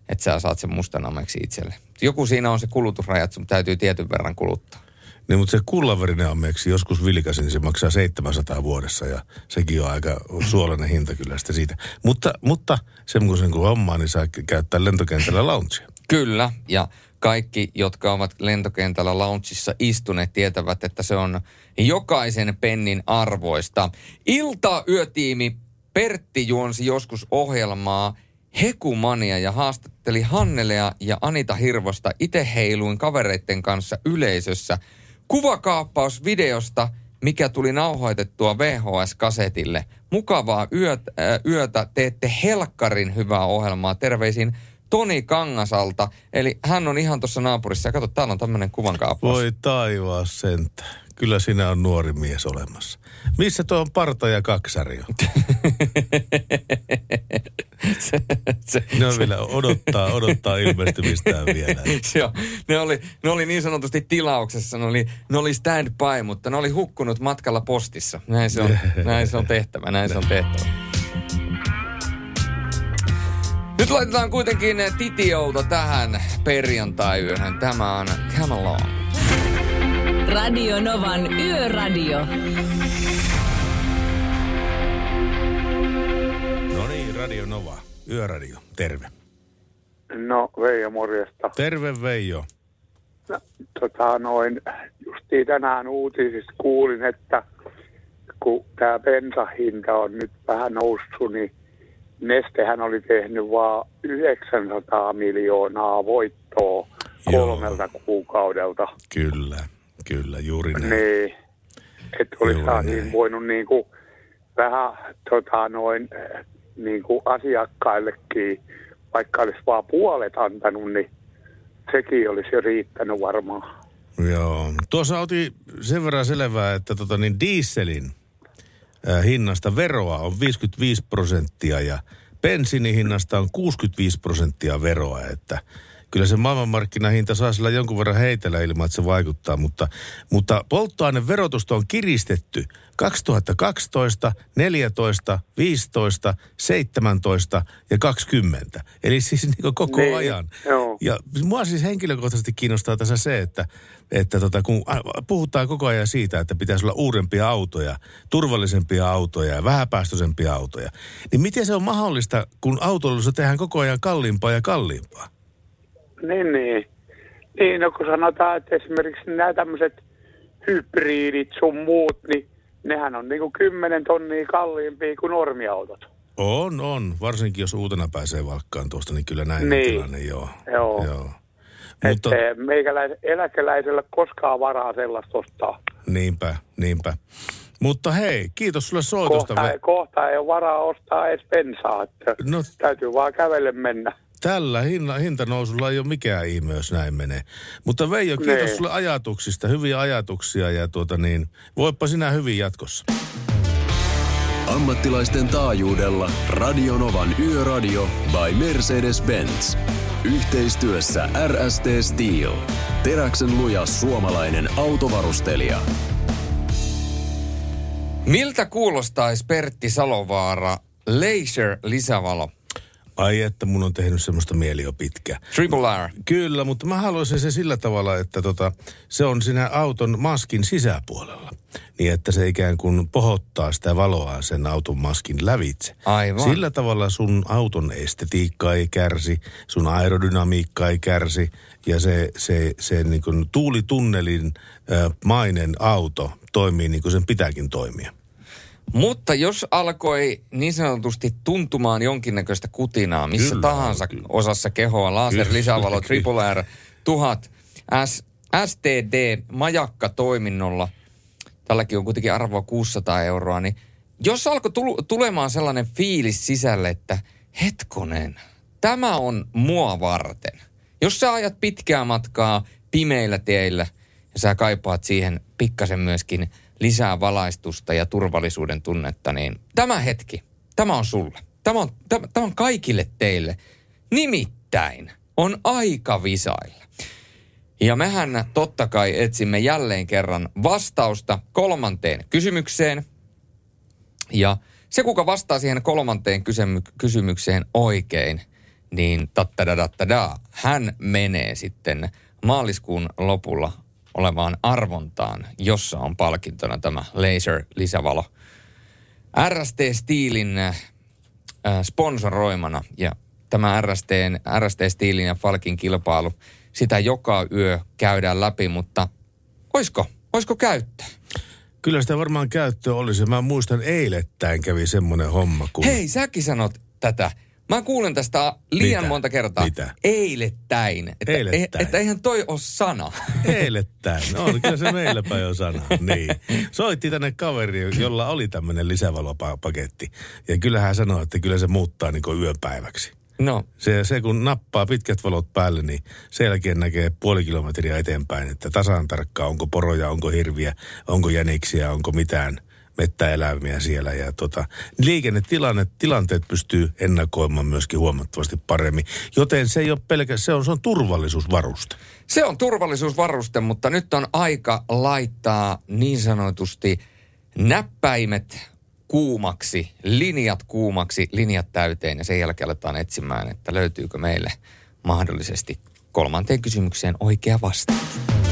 että sä saat sen mustan ameksi itselle. Joku siinä on se kulutusraja, että sun täytyy tietyn verran kuluttaa. Niin, mutta se kullaverinen ammeksi joskus vilkasin, niin se maksaa 700 vuodessa ja sekin on aika suolainen hinta kyllä sitä siitä. Mutta, mutta semmoisen kuin hommaa, niin saa käyttää lentokentällä loungea. Kyllä, ja kaikki, jotka ovat lentokentällä loungeissa istuneet, tietävät, että se on jokaisen pennin arvoista. Ilta-yötiimi Pertti juonsi joskus ohjelmaa Hekumania ja haastatteli Hannelea ja Anita Hirvosta. Itse heiluin kavereiden kanssa yleisössä – Kuvakaappaus videosta, mikä tuli nauhoitettua VHS-kasetille. Mukavaa yötä, äh, yötä, teette helkkarin hyvää ohjelmaa. Terveisin Toni Kangasalta. Eli hän on ihan tuossa naapurissa. Ja kato, täällä on tämmöinen kuvankaappaus. Voi taivas sentä. Kyllä sinä on nuori mies olemassa. Missä tuo on parta ja kaksari se, se, ne on vielä odottaa, odottaa ilmestymistään vielä. Joo, ne oli, ne oli niin sanotusti tilauksessa, ne oli, ne oli stand by, mutta ne oli hukkunut matkalla postissa. Näin se on, näin se on tehtävä, näin se on tehtävä. Nyt laitetaan kuitenkin titiouta tähän perjantai-yöhön. Tämä on Come Along. Radio Novan Yöradio. No niin, Radio Nova. Yöradio. Terve. No, Veijo, morjesta. Terve Veijo. No, tota, noin, justiin tänään uutisista kuulin, että kun tämä bensahinta on nyt vähän noussut, niin Nestehän oli tehnyt vaan 900 miljoonaa voittoa kolmelta Joo. kuukaudelta. Kyllä, kyllä, juuri näin. Niin, että olisi niin voinut niin kuin vähän tota, noin, niin kuin asiakkaillekin, vaikka olisi vaan puolet antanut, niin sekin olisi jo riittänyt varmaan. Joo. Tuossa otin sen verran selvää, että tota, niin dieselin äh, hinnasta veroa on 55 prosenttia ja bensiinihinnasta on 65 prosenttia veroa, että kyllä se maailmanmarkkinahinta saa sillä jonkun verran heitellä ilman, että se vaikuttaa. Mutta, mutta polttoaineverotusta on kiristetty 2012, 14, 15, 17 ja 20. Eli siis niin koko Niin, ajan. joo. Ja mua siis henkilökohtaisesti kiinnostaa tässä se, että, että tota, kun puhutaan koko ajan siitä, että pitäisi olla uudempia autoja, turvallisempia autoja ja vähäpäästöisempiä autoja, niin miten se on mahdollista, kun autoilussa tehdään koko ajan kalliimpaa ja kalliimpaa? Niin, niin. Niin, no kun sanotaan, että esimerkiksi nämä tämmöiset hybridit sun muut, niin nehän on niinku 10 tonnia kalliimpia kuin normiautot. On, on. Varsinkin jos uutena pääsee valkkaan tuosta, niin kyllä näin Niin. on tilanne, joo. Joo. joo. Mutta... Että meikäläis- eläkeläisellä koskaan varaa sellaista ostaa. Niinpä, niinpä. Mutta hei, kiitos sulle soitosta. Kohta, ei, kohta ei ole varaa ostaa edes bensaa, että No. täytyy vaan kävelle mennä. Tällä hinna, hintanousulla ei ole mikään ihme, jos näin menee. Mutta Veijo, kiitos Niin. sulle ajatuksista, hyviä ajatuksia ja tuota niin, voippa sinä hyvin jatkossa. Ammattilaisten taajuudella Radionovan Yöradio by Mercedes-Benz. Yhteistyössä RST Steel. Teräksen luja suomalainen autovarustelija. Miltä kuulostaisi Pertti Salovaara Laser lisävalo? Ai että mun on tehnyt semmoista mieli jo pitkä. Triple R. Kyllä, mutta mä haluaisin se sillä tavalla, että tota, se on siinä auton maskin sisäpuolella. Niin, että se ikään kuin pohottaa sitä valoa sen auton maskin lävitse. Aivan. Sillä tavalla sun auton estetiikka ei kärsi, sun aerodynamiikka ei kärsi ja se, se, se niin kuin tuulitunnelin äh, mainen auto toimii niin kuin sen pitääkin toimia. Mutta jos alkoi niin sanotusti tuntumaan jonkinnäköistä kutinaa missä Kyllä, tahansa kyllä. osassa kehoa, laser, Kyllä, lisävalo, triple R, 1000, S, STD, majakka toiminnolla, tälläkin on kuitenkin arvoa 600 euroa, niin jos alkoi tulu, tulemaan sellainen fiilis sisälle, että hetkonen, tämä on mua varten. Jos sä ajat pitkää matkaa pimeillä teillä ja sä kaipaat siihen pikkasen myöskin lisää valaistusta ja turvallisuuden tunnetta, niin tämä hetki, tämä on sulle. Tämä on, tämä, tämä on kaikille teille. Nimittäin on aika visailla. Ja mehän totta kai etsimme jälleen kerran vastausta kolmanteen kysymykseen. Ja se, kuka vastaa siihen kolmanteen kysymy- kysymykseen oikein, niin tattadadattadaa, hän menee sitten maaliskuun lopulla olevaan arvontaan, jossa on palkintona tämä laser-lisävalo. RST Steelin äh, sponsoroimana ja tämä RST, RST Steelin ja Falkin kilpailu, sitä joka yö käydään läpi, mutta oisko, oisko käyttöä? Kyllä sitä varmaan käyttöä olisi. Mä muistan eilettäin kävi semmoinen homma, kun... Hei, säkin sanot tätä. Mä kuulen tästä liian Mitä? monta kertaa. Mitä? Eilettäin. Että, Eilettäin. Että eihän toi ole sana. Eilettäin. On, kyllä se meillä päin jo sana. Niin. Soitti tänne kaveri, jolla oli tämmöinen lisävalopaketti. Ja kyllähän hän sanoi, että kyllä se muuttaa niin kuin yöpäiväksi. No, Se, se kun nappaa pitkät valot päälle, niin sen jälkeen näkee puoli kilometriä eteenpäin, että tasan tarkkaan onko poroja, onko hirviä, onko jäniksiä, onko mitään mettäeläimiä siellä. Ja tota, liikennetilanne, tilanteet pystyy ennakoimaan myöskin huomattavasti paremmin. Joten se ei ole pelkä, se on, se on turvallisuusvaruste. se on turvallisuusvaruste, mutta nyt on aika laittaa niin sanotusti näppäimet kuumaksi, linjat kuumaksi, linjat täyteen ja sen jälkeen aletaan etsimään, että löytyykö meille mahdollisesti kolmanteen kysymykseen oikea vastaus.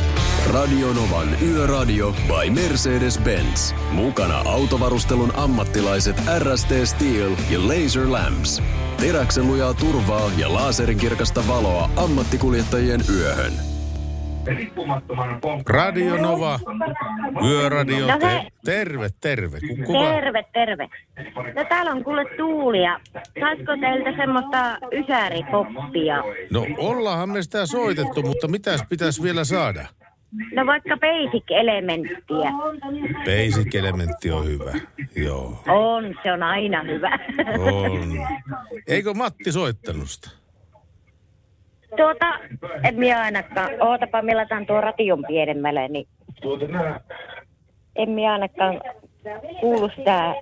Radionovan Yöradio by Mercedes-Benz. Mukana autovarustelun ammattilaiset RST Steel ja Laser Lamps. Teräksen lujaa turvaa ja laaserinkirkasta valoa ammattikuljettajien yöhön. Radio Nova, Yöradio, No terve, terve. Ku- Kuka? Terve, terve. No täällä on kuule tuulia. Saisiko teiltä semmoista ysäripoppia? No ollaanhan me sitä soitettu, mutta mitäs pitäisi vielä saada? No vaikka basic elementtiä. Basic elementti on hyvä, joo. On, se on aina hyvä. On. Eikö Matti soittanut sitä? Tuota, en minä ainakaan. Ootapa, me lataan tuo ration pienemmälle, niin... En minä ainakaan kuullut sitä,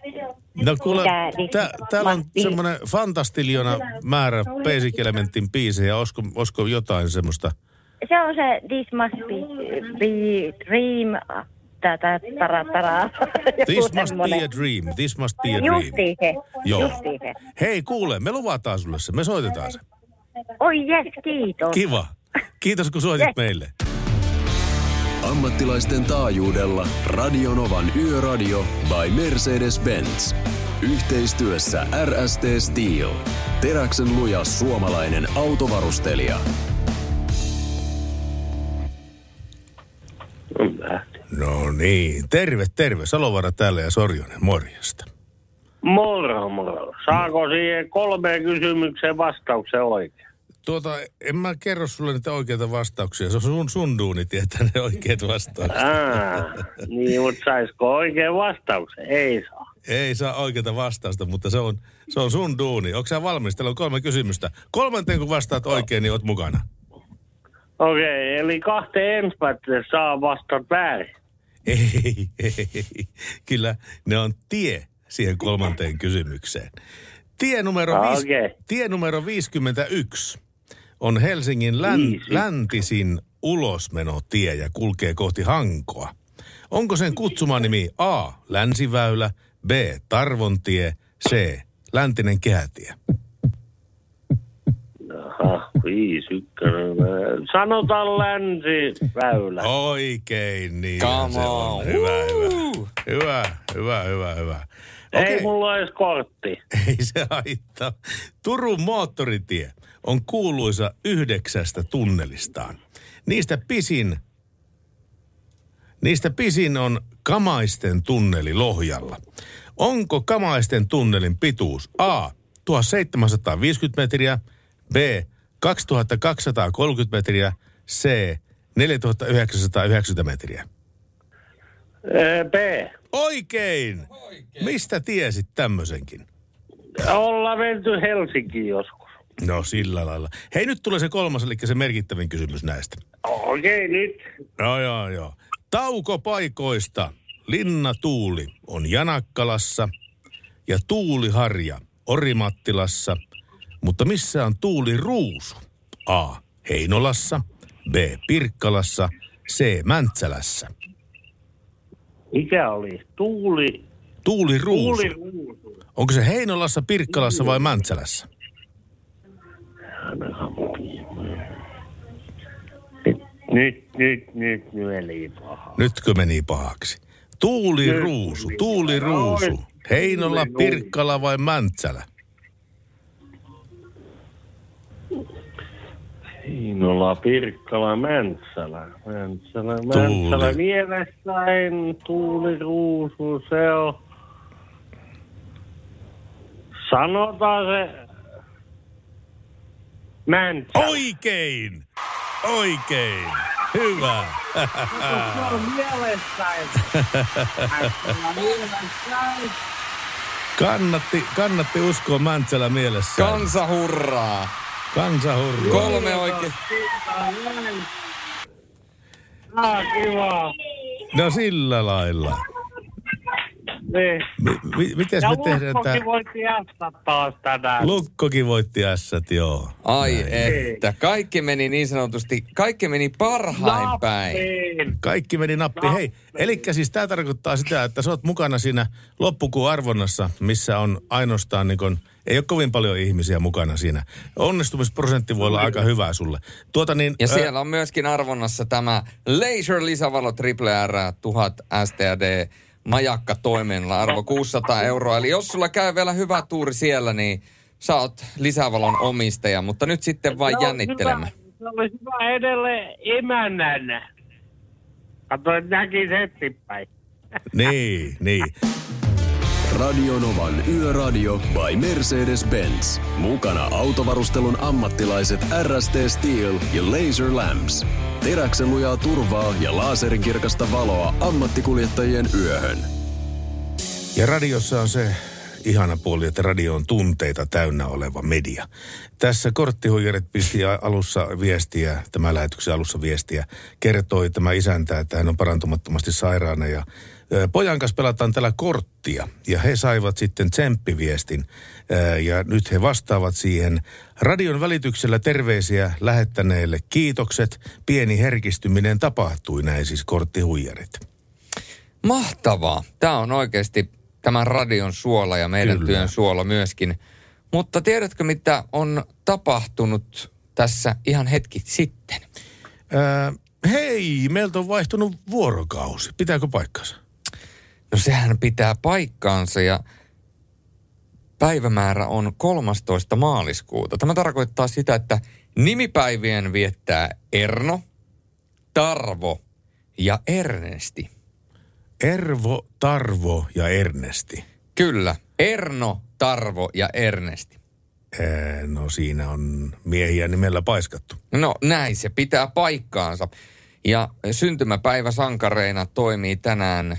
No kuule, tää, täällä on semmoinen fantastiljona määrä Basic Elementin biisejä. Olisiko, olisiko jotain semmoista? Se on se This Must Be, be Dream, tätä tara tara. This must be semmonen. a dream. This must be a dream. Justiin se, Joo. justiin se. Hei kuule, me luvataan sulle se. Me soitetaan se. Oi jes, kiitos. Kiva. Kiitos kun soitit Yes. meille. Ammattilaisten taajuudella Radionovan Yöradio by Mercedes-Benz. Yhteistyössä RST Steel. Teräksen luja suomalainen autovarustelija. No niin. Terve, terve. Salovara täällä ja Sorjonen. Morjesta. Moro, moro. Saako siihen kolmeen kysymykseen vastauksen oikein? Tuota, en mä kerro sulle niitä oikeita vastauksia. Se on sun, sun duuni tietää ne oikeat vastaukset. Aa, niin, mutta saisiko oikein vastauksen? Ei saa. Ei saa oikeita vastausta, mutta se on, se on sun duuni. Onko sä valmis? Täällä on kolme kysymystä. Kolmanteen kun vastaat oikein, niin oot mukana. Okei, eli kahteen ensimmäiseen saa vastata väärin. Ei, ei. Kyllä ne on tie siihen kolmanteen kysymykseen. Tie numero, Ah, viis, tie numero 51 on Helsingin län, Viisi. läntisin ulosmenotie ja kulkee kohti Hankoa. Onko sen kutsumanimi A. Länsiväylä, B. Tarvontie, C. Läntinen kehätie? Viisi, ykkönen. Sanotaan länsiväylä. Oikein, niin Come on. on. Hyvä, hyvä. Hyvä, hyvä, hyvä, hyvä. Ei mulla ole edes kortti. Ei se haittaa. Turun moottoritie on kuuluisa yhdeksästä tunnelistaan. Niistä pisin, niistä pisin on Kamaisten tunneli Lohjalla. Onko Kamaisten tunnelin pituus A. 1750 metriä, B. 2230 metriä, C. 4990 metriä? B. Oikein! Mistä tiesit tämmöisenkin? Ollaan menty Helsinkiin joskus. No sillä lailla. Hei nyt tulee se kolmas, eli se merkittävin kysymys näistä. Okei, nyt. No joo joo. Taukopaikoista Linna Tuuli on Janakkalassa ja Tuuliharja Orimattilassa, mutta missä on Tuuli Ruusu? A. Heinolassa, B. Pirkkalassa, C. Mäntsälässä. Mikä oli? Tuuli. Tuuli Ruusu. Tuuli ruusu. Onko se Heinolassa, Pirkkalassa vai Mäntsälässä? Nyt, nyt, nyt meni paha. Nytkö meni pahaksi? Tuuli Nyt Ruusu, Tuuli. Ruusu. Heinola, Tuuli Pirkkala vai Mäntsälä? Heinola, Pirkkala, Mäntsälä. Mäntsälä, Tuuli. Mäntsälä mielessäin, Tuuli Ruusu, se on. Sanotaan se Mäntsälä. Oikein! Oikein! Hyvä! Se on kannatti, kannatti uskoa Mäntsälä mielessä. Kansa hurraa. Kansa hurraa. Kolme oikein. Ah, kiva. No sillä lailla. Niin. Mi- mi- mites Ja me tehdään tää? Lukkokin voitti jättää taas tänään. Lukkokin voitti ässät, joo. Ai että. Kaikki meni niin sanotusti, kaikki meni parhain päin. Nappiin. Kaikki meni nappi. Hei, eli siis tämä tarkoittaa sitä, että sä oot mukana siinä loppukuun arvonnassa, missä on ainoastaan niin kun, ei ole kovin paljon ihmisiä mukana siinä. Onnistumisprosentti voi olla aika hyvä sulle. Tuota niin, Ja ää, siellä on myöskin arvonnassa tämä Laser lisävalo Triple R 1000 STD majakka toimella arvo 600 euroa. Eli jos sulla käy vielä hyvä tuuri siellä, niin sä oot lisävalon omistaja, mutta nyt sitten vain jännittelemään. hyvä- Se olisi hyvä edelleen emännänä. Kato, että näkisi eteenpäin. Niin, niin. Radionovan Yöradio by Mercedes-Benz. Mukana autovarustelun ammattilaiset RST Steel ja Laser Lamps. Teräksen lujaa turvaa ja laserin kirkasta valoa ammattikuljettajien yöhön. Ja radiossa on se ihana puoli, että radio on tunteita täynnä oleva media. Tässä korttihuijarit pisti alussa viestiä, tämä lähetyksen alussa viestiä, kertoi tämä isäntä, että hän on parantumattomasti sairaana ja Pojan kanssa pelataan tällä korttia ja he saivat sitten tsemppiviestin ja nyt he vastaavat siihen. Radion välityksellä terveisiä lähettäneelle kiitokset. Pieni herkistyminen tapahtui, näin siis korttihuijarit. Mahtavaa. Tämä on oikeasti tämän radion suola ja meidän Kyllä. Työn suola myöskin. Mutta tiedätkö, mitä on tapahtunut tässä ihan hetki sitten? Ö, hei, meiltä on vaihtunut vuorokausi. Pitääkö paikkansa? No sehän pitää paikkaansa ja päivämäärä on 13. maaliskuuta. Tämä tarkoittaa sitä, että nimipäivien viettää Erno, Tarvo ja Ernesti. Ervo, Tarvo ja Ernesti. Kyllä, Erno, Tarvo ja Ernesti. Ää, no siinä on miehiä nimellä paiskattu. No näin se pitää paikkaansa. Ja syntymäpäivä sankareina toimii tänään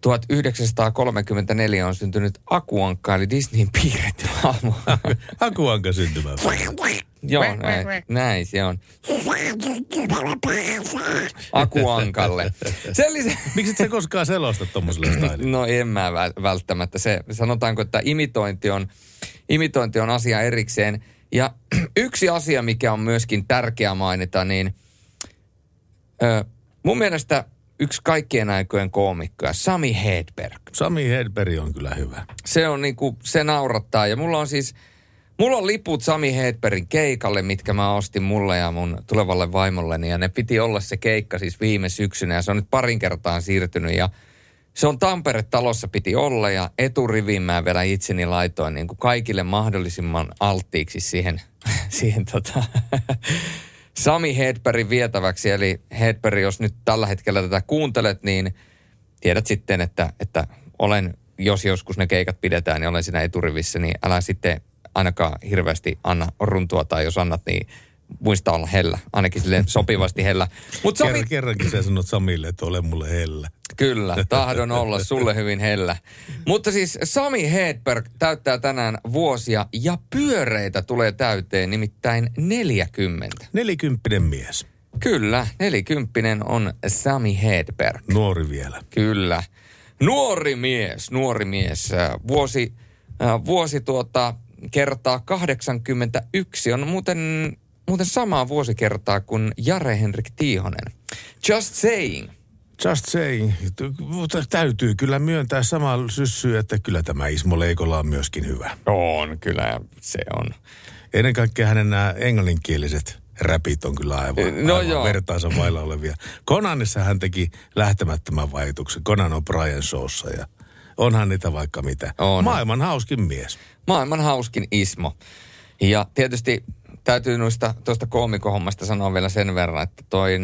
1934 on syntynyt Akuankka, eli Disneyn piirretty hahmo. Akuanka syntymä. Joo, näin, näin se on. Akuankalle. Sen lisäksi... Miksi et sä koskaan selosta tommoselle stylille? No en mä vä- välttämättä. Se, sanotaanko, että imitointi on, imitointi on asia erikseen. Ja yksi asia, mikä on myöskin tärkeä mainita, niin ö, mun mielestä yksi kaikkien aikojen koomikkoja, Sami Hedberg. Sami Hedberg on kyllä hyvä. Se on niinku, se naurattaa. Ja mulla on siis, mulla on liput Sami Hedbergin keikalle, mitkä mä ostin mulle ja mun tulevalle vaimolleni. Ja ne piti olla se keikka siis viime syksynä ja se on nyt parin kertaan siirtynyt. Ja se on Tampere-talossa piti olla ja eturiviin mä vielä itseni laitoin niin kuin kaikille mahdollisimman alttiiksi siihen, siihen tota, Sami Hedbergin vietäväksi. Eli Hedberg, jos nyt tällä hetkellä tätä kuuntelet, niin tiedät sitten, että, että olen, jos joskus ne keikat pidetään, niin olen siinä eturivissä, niin älä sitten ainakaan hirveästi anna runtua, tai jos annat, niin muista olla hellä, ainakin sille sopivasti hellä. Mut Sami, Kerran, kerrankin sä sanot Samille, että ole mulle hellä. Kyllä, tahdon olla sulle hyvin hellä. Mutta siis Sami Hedberg täyttää tänään vuosia ja pyöreitä tulee täyteen, nimittäin 40. Nelikymppinen mies. Kyllä, nelikymppinen on Sami Hedberg. Nuori vielä. Kyllä. Nuori mies, nuori mies. Äh, Vuosi, äh, vuosi tuota, kertaa 81 on muuten, muuten samaa vuosikertaa kuin Jare Henrik Tiihonen. Just saying. Just saying. Mutta täytyy kyllä myöntää samalla syssyä, että kyllä tämä Ismo Leikola on myöskin hyvä. On, kyllä se on. Ennen kaikkea hänen nämä englanninkieliset räpit on kyllä aivan, No aivan joo. vertaansa vailla olevia. Conanissa hän teki lähtemättömän vaikutuksen. Conan O'Brien showssa ja onhan niitä vaikka mitä. On. Maailman hauskin mies. Maailman hauskin Ismo. Ja tietysti täytyy noista tuosta koomikohommasta sanoa vielä sen verran, että toin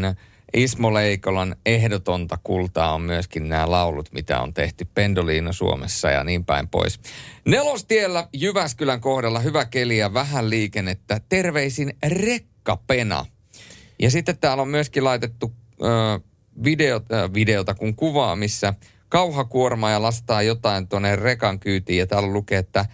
Ismo Leikolan ehdotonta kultaa on myöskin nämä laulut, mitä on tehty Pendoliino Suomessa ja niin päin pois. Nelostiellä Jyväskylän kohdalla hyvä keli ja vähän liikennettä. Terveisin Rekkapena. Ja sitten täällä on myöskin laitettu ö, videot, ö, videota kun kuvaa, missä kauhakuorma ja lastaa jotain tuonne rekan kyytiin. Ja täällä lukee, että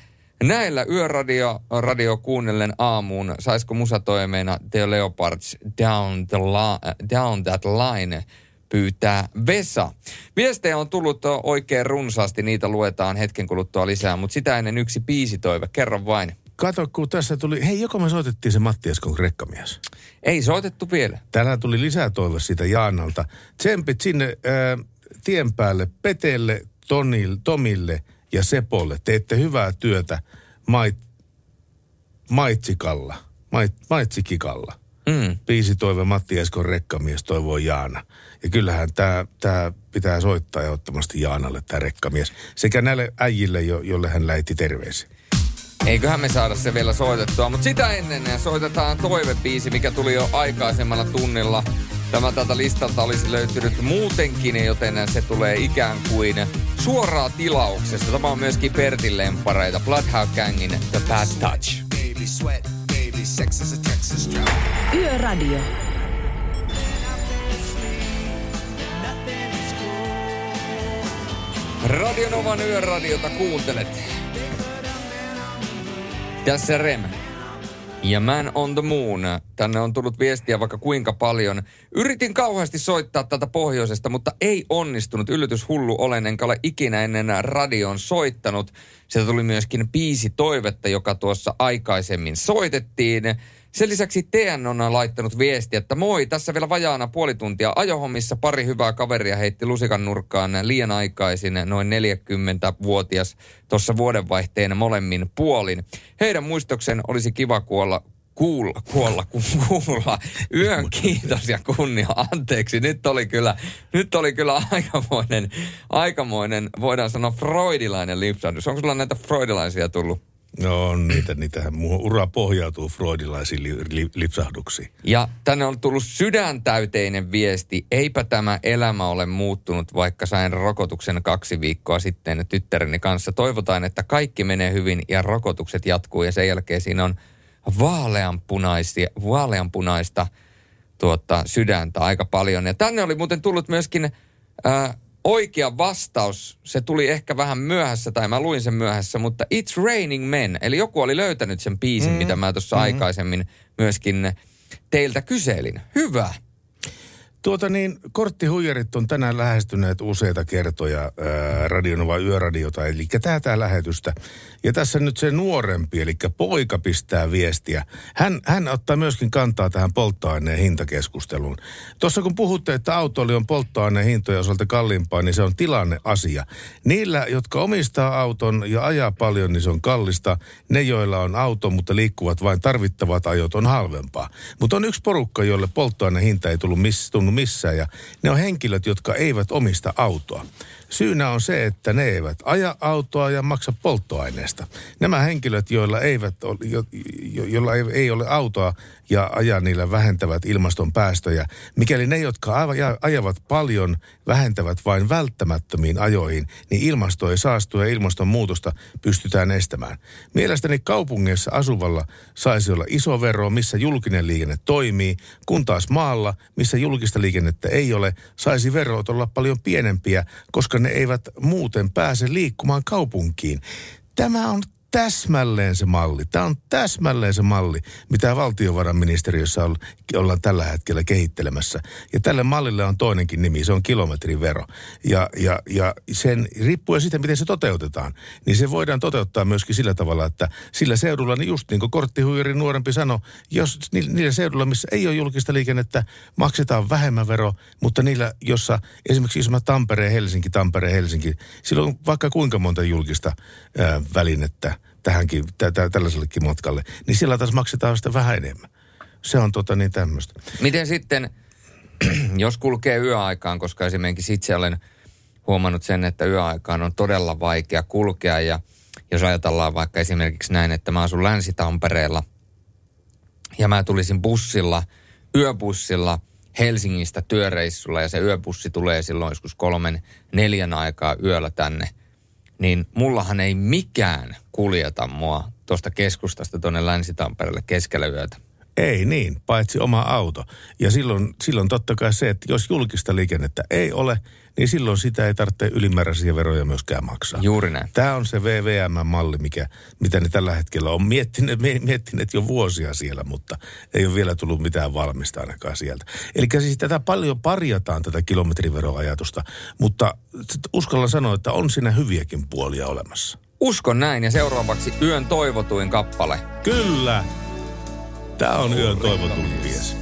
näillä yöradio radio kuunnellen aamuun, saisiko musatoimeena The Leopards down, the li- down That Line pyytää Vesa. Viestejä on tullut oikein runsaasti, niitä luetaan hetken kuluttua lisää, mutta sitä ennen yksi biisitoive. Kerro vain. Kato, kun tässä tuli, hei, joko me soitettiin se Matti Eskon rekkamies? Ei soitettu vielä. Tänään tuli lisää toive siitä Jaanalta. Tsempit sinne äh, tien päälle Petelle, Tonil, Tomille ja Sepolle. Teette hyvää työtä mait, Maitsikalla, mait, Maitsikikalla. Mm. Biisi toive Matti Eskon rekkamies toivoo Jaana. Ja kyllähän tämä tää pitää soittaa ehdottomasti Jaanalle tämä rekkamies. Sekä näille äijille, jo, jolle hän lähetti terveisiä. Eiköhän me saada se vielä soitettua, mutta sitä ennen soitetaan toivebiisi, mikä tuli jo aikaisemmalla tunnilla. Tämä tältä listalta olisi löytynyt muutenkin, joten se tulee ikään kuin suoraa tilauksesta. Tämä on myöskin Pertin lempareita, Bloodhound Gangin The Bad Touch. Yöradio. Radionovan yöradiota kuuntelet. Tässä Rem. Ja Man on the Moon. Tänne on tullut viestiä vaikka kuinka paljon. Yritin kauheasti soittaa tätä pohjoisesta, mutta ei onnistunut. Yllätys hullu olen, enkä ole ikinä ennen radion soittanut. Sieltä tuli myöskin biisi toivetta, joka tuossa aikaisemmin soitettiin. Sen lisäksi TN on laittanut viesti, että moi, tässä vielä vajaana puoli tuntia ajohommissa. Pari hyvää kaveria heitti lusikan nurkkaan liian aikaisin, noin 40-vuotias tuossa vuodenvaihteen molemmin puolin. Heidän muistoksen olisi kiva kuolla kuulla, kuolla, ku, kuulla. Yön kiitos ja kunnia. Anteeksi, nyt oli kyllä, nyt oli kyllä aikamoinen, aikamoinen, voidaan sanoa freudilainen lipsahdus. Onko sulla näitä freudilaisia tullut? No on niitä, niitähän mun ura pohjautuu freudilaisiin li, li, lipsahduksiin. Ja tänne on tullut sydäntäyteinen viesti. Eipä tämä elämä ole muuttunut, vaikka sain rokotuksen kaksi viikkoa sitten tyttäreni kanssa. Toivotaan, että kaikki menee hyvin ja rokotukset jatkuu. Ja sen jälkeen siinä on vaaleanpunaista, vaaleanpunaista tuota, sydäntä aika paljon. Ja tänne oli muuten tullut myöskin... Ää, oikea vastaus, se tuli ehkä vähän myöhässä, tai mä luin sen myöhässä, mutta It's Raining Men. Eli joku oli löytänyt sen biisin, mm. mitä mä tuossa mm. aikaisemmin myöskin teiltä kyselin. Hyvä. Tuota niin, korttihuijarit on tänään lähestyneet useita kertoja Radionova Yöradiota, eli tätä lähetystä. Ja tässä nyt se nuorempi, eli poika pistää viestiä. Hän, hän ottaa myöskin kantaa tähän polttoaineen hintakeskusteluun. Tuossa kun puhutte, että autoli on polttoaineen hintoja osalta kalliimpaa, niin se on tilanne asia. Niillä, jotka omistaa auton ja ajaa paljon, niin se on kallista. Ne, joilla on auto, mutta liikkuvat vain tarvittavat ajot, on halvempaa. Mutta on yksi porukka, jolle polttoaineen hinta ei tullut miss, missään. Ja ne on henkilöt, jotka eivät omista autoa. Syynä on se, että ne eivät aja autoa ja maksa polttoaineesta. Nämä henkilöt, joilla, eivät ole, jo, jo, joilla ei ole autoa ja ajaa niillä vähentävät ilmaston päästöjä, mikäli ne, jotka ajavat paljon, vähentävät vain välttämättömiin ajoihin, niin ilmasto ei saastu ja ilmastonmuutosta pystytään estämään. Mielestäni kaupungeissa asuvalla saisi olla iso vero, missä julkinen liikenne toimii, kun taas maalla, missä julkista liikennettä ei ole, saisi verot olla paljon pienempiä, koska ne eivät muuten pääse liikkumaan kaupunkiin. Tämä on täsmälleen se malli. Tämä on täsmälleen se malli, mitä valtiovarainministeriössä ollaan tällä hetkellä kehittelemässä. Ja tälle mallille on toinenkin nimi, se on kilometrivero. Ja, ja, ja sen riippuen siitä, miten se toteutetaan, niin se voidaan toteuttaa myöskin sillä tavalla, että sillä seudulla, niin just niin kuin korttihuijari nuorempi sanoi, jos niillä seudulla, missä ei ole julkista liikennettä, maksetaan vähemmän vero, mutta niillä, jossa esimerkiksi mä Tampereen, Helsinki, Tampereen, Helsinki, silloin on vaikka kuinka monta julkista ää, välinettä, tähänkin, tä, tä, tällaisellekin matkalle, niin sillä taas maksetaan sitä vähän enemmän. Se on tota niin tämmöistä. Miten sitten, jos kulkee yöaikaan, koska esimerkiksi itse olen huomannut sen, että yöaikaan on todella vaikea kulkea ja jos ajatellaan vaikka esimerkiksi näin, että mä asun Länsi-Tampereella ja mä tulisin bussilla, yöbussilla Helsingistä työreissulla ja se yöbussi tulee silloin joskus kolmen, neljän aikaa yöllä tänne – niin mullahan ei mikään kuljeta mua tuosta keskustasta tuonne Länsi-Tampereelle keskellä yötä. Ei niin, paitsi oma auto. Ja silloin, silloin totta kai se, että jos julkista liikennettä ei ole, niin silloin sitä ei tarvitse ylimääräisiä veroja myöskään maksaa. Juuri näin. Tämä on se VVM-malli, mikä, mitä ne tällä hetkellä on miettineet, miettineet jo vuosia siellä, mutta ei ole vielä tullut mitään valmista ainakaan sieltä. Eli siis tätä paljon parjataan, tätä kilometriveroajatusta, mutta uskallan sanoa, että on siinä hyviäkin puolia olemassa. Uskon näin ja seuraavaksi yön toivotuin kappale. Kyllä. Tämä on yön toivotuin mies.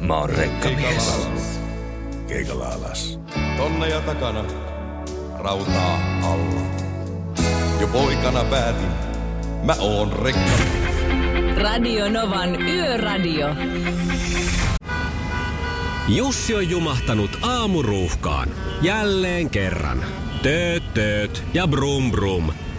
Mä oon rekkamies. Keikalla alas. Tonne ja takana, rautaa alla. Jo poikana päätin, mä oon rekkamies. Radio Novan Yöradio. Jussi on jumahtanut aamuruuhkaan. Jälleen kerran. Tööt, tööt ja brum brum.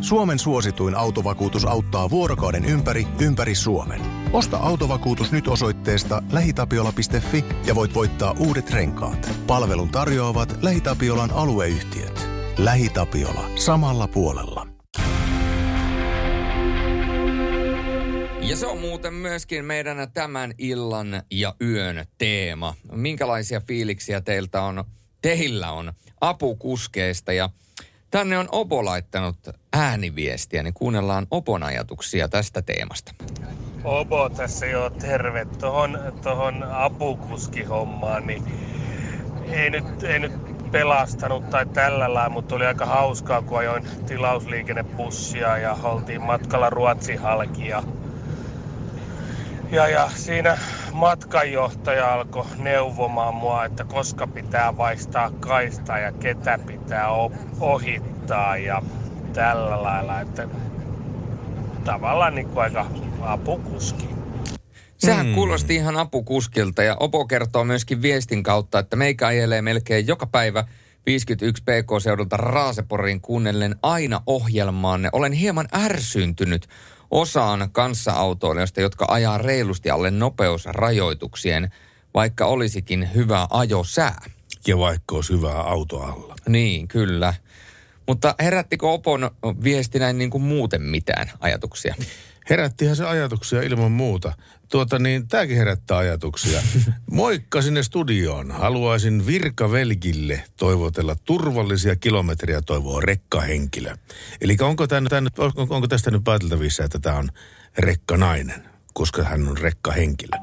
Suomen suosituin autovakuutus auttaa vuorokauden ympäri, ympäri Suomen. Osta autovakuutus nyt osoitteesta lähitapiola.fi ja voit voittaa uudet renkaat. Palvelun tarjoavat LähiTapiolan alueyhtiöt. LähiTapiola. Samalla puolella. Ja se on muuten myöskin meidän tämän illan ja yön teema. Minkälaisia fiiliksiä teiltä on, teillä on apukuskeista ja tänne on Opo laittanut ääniviestiä, niin kuunnellaan Opon ajatuksia tästä teemasta. Obo tässä jo terve. Tuohon tohon apukuskihommaan, niin ei nyt, ei nyt pelastanut tai tällä lailla, mutta oli aika hauskaa, kun ajoin tilausliikennepussia ja oltiin matkalla Ruotsin halki ja ja, ja siinä matkanjohtaja alkoi neuvomaan mua, että koska pitää vaistaa kaistaa ja ketä pitää ohittaa ja tällä lailla, että tavallaan niin kuin aika apukuski. Sehän hmm. kuulosti ihan apukuskilta ja Opo kertoo myöskin viestin kautta, että meikä ajelee melkein joka päivä 51 PK-seudulta Raaseporiin kuunnellen aina ohjelmaanne. Olen hieman ärsyntynyt osaan kanssaautoilijoista, jotka ajaa reilusti alle nopeusrajoituksien, vaikka olisikin hyvä ajosää. Ja vaikka olisi hyvää auto alla. Niin, kyllä. Mutta herättikö Opon viesti näin niin kuin muuten mitään ajatuksia? Herättihän se ajatuksia ilman muuta. Tuota niin, tämäkin herättää ajatuksia. Moikka sinne studioon. Haluaisin virkavelkille toivotella turvallisia kilometriä toivoa rekkahenkilö. Eli onko, tämä, tämä, onko, tästä nyt pääteltävissä, että tämä on rekkanainen, koska hän on rekkahenkilö?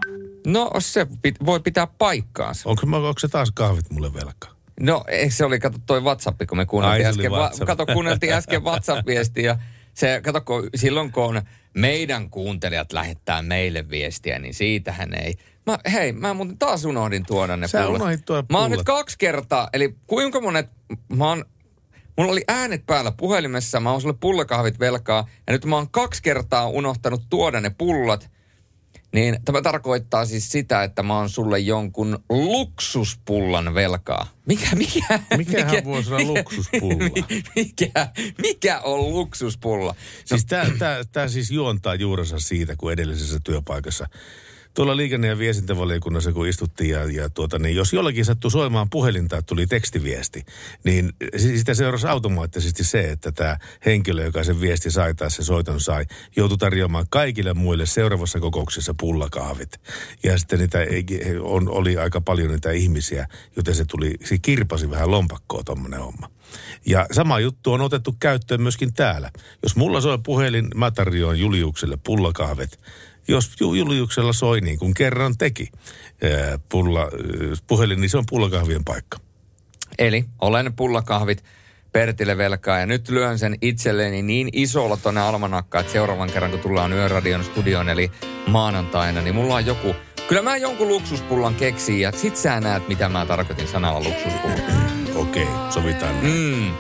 No se pit, voi pitää paikkaansa. Onko, onko se taas kahvit mulle velkaa? No ei se oli, kato toi WhatsApp, kun me kuunneltiin Ai, äsken. Va, kato, kuunneltiin äsken WhatsApp-viestiä. Se, kato, kun, silloin kun on meidän kuuntelijat lähettää meille viestiä, niin siitähän ei. Mä, hei, mä muuten taas unohdin tuoda ne Sä pullat. unohdit tuoda Mä oon nyt kaksi kertaa, eli kuinka monet, mä oon, mulla oli äänet päällä puhelimessa, mä oon sulle pullakahvit velkaa, ja nyt mä oon kaksi kertaa unohtanut tuoda ne pullat, niin tämä tarkoittaa siis sitä, että mä oon sulle jonkun luksuspullan velkaa. Mikä, mikä? Mikähän mikä, voisi olla luksuspulla? Mikä, mikä on luksuspulla? No. Siis tämä siis juontaa juurensa siitä, kun edellisessä työpaikassa tuolla liikenne- ja viestintävaliokunnassa, kun istuttiin ja, ja tuota, niin jos jollakin sattuu soimaan puhelinta, että tuli tekstiviesti, niin sitä seurasi automaattisesti se, että tämä henkilö, joka sen viesti sai tai se soiton sai, joutui tarjoamaan kaikille muille seuraavassa kokouksessa pullakahvit. Ja sitten niitä on, oli aika paljon niitä ihmisiä, joten se tuli, se kirpasi vähän lompakkoa tuommoinen homma. Ja sama juttu on otettu käyttöön myöskin täällä. Jos mulla soi puhelin, mä tarjoan Juliukselle pullakahvet jos Juliuksella soi niin kuin kerran teki pulla, puhelin, niin se on pullakahvien paikka. Eli olen pullakahvit Pertille velkaa ja nyt lyön sen itselleni niin isolla tuonne almanakkaan, että seuraavan kerran kun tullaan Yöradion studioon eli maanantaina, niin mulla on joku, kyllä mä jonkun luksuspullan keksin ja sit sä näet mitä mä tarkoitin sanalla luksuspulla. Okei, okay, sovitaan. Mm.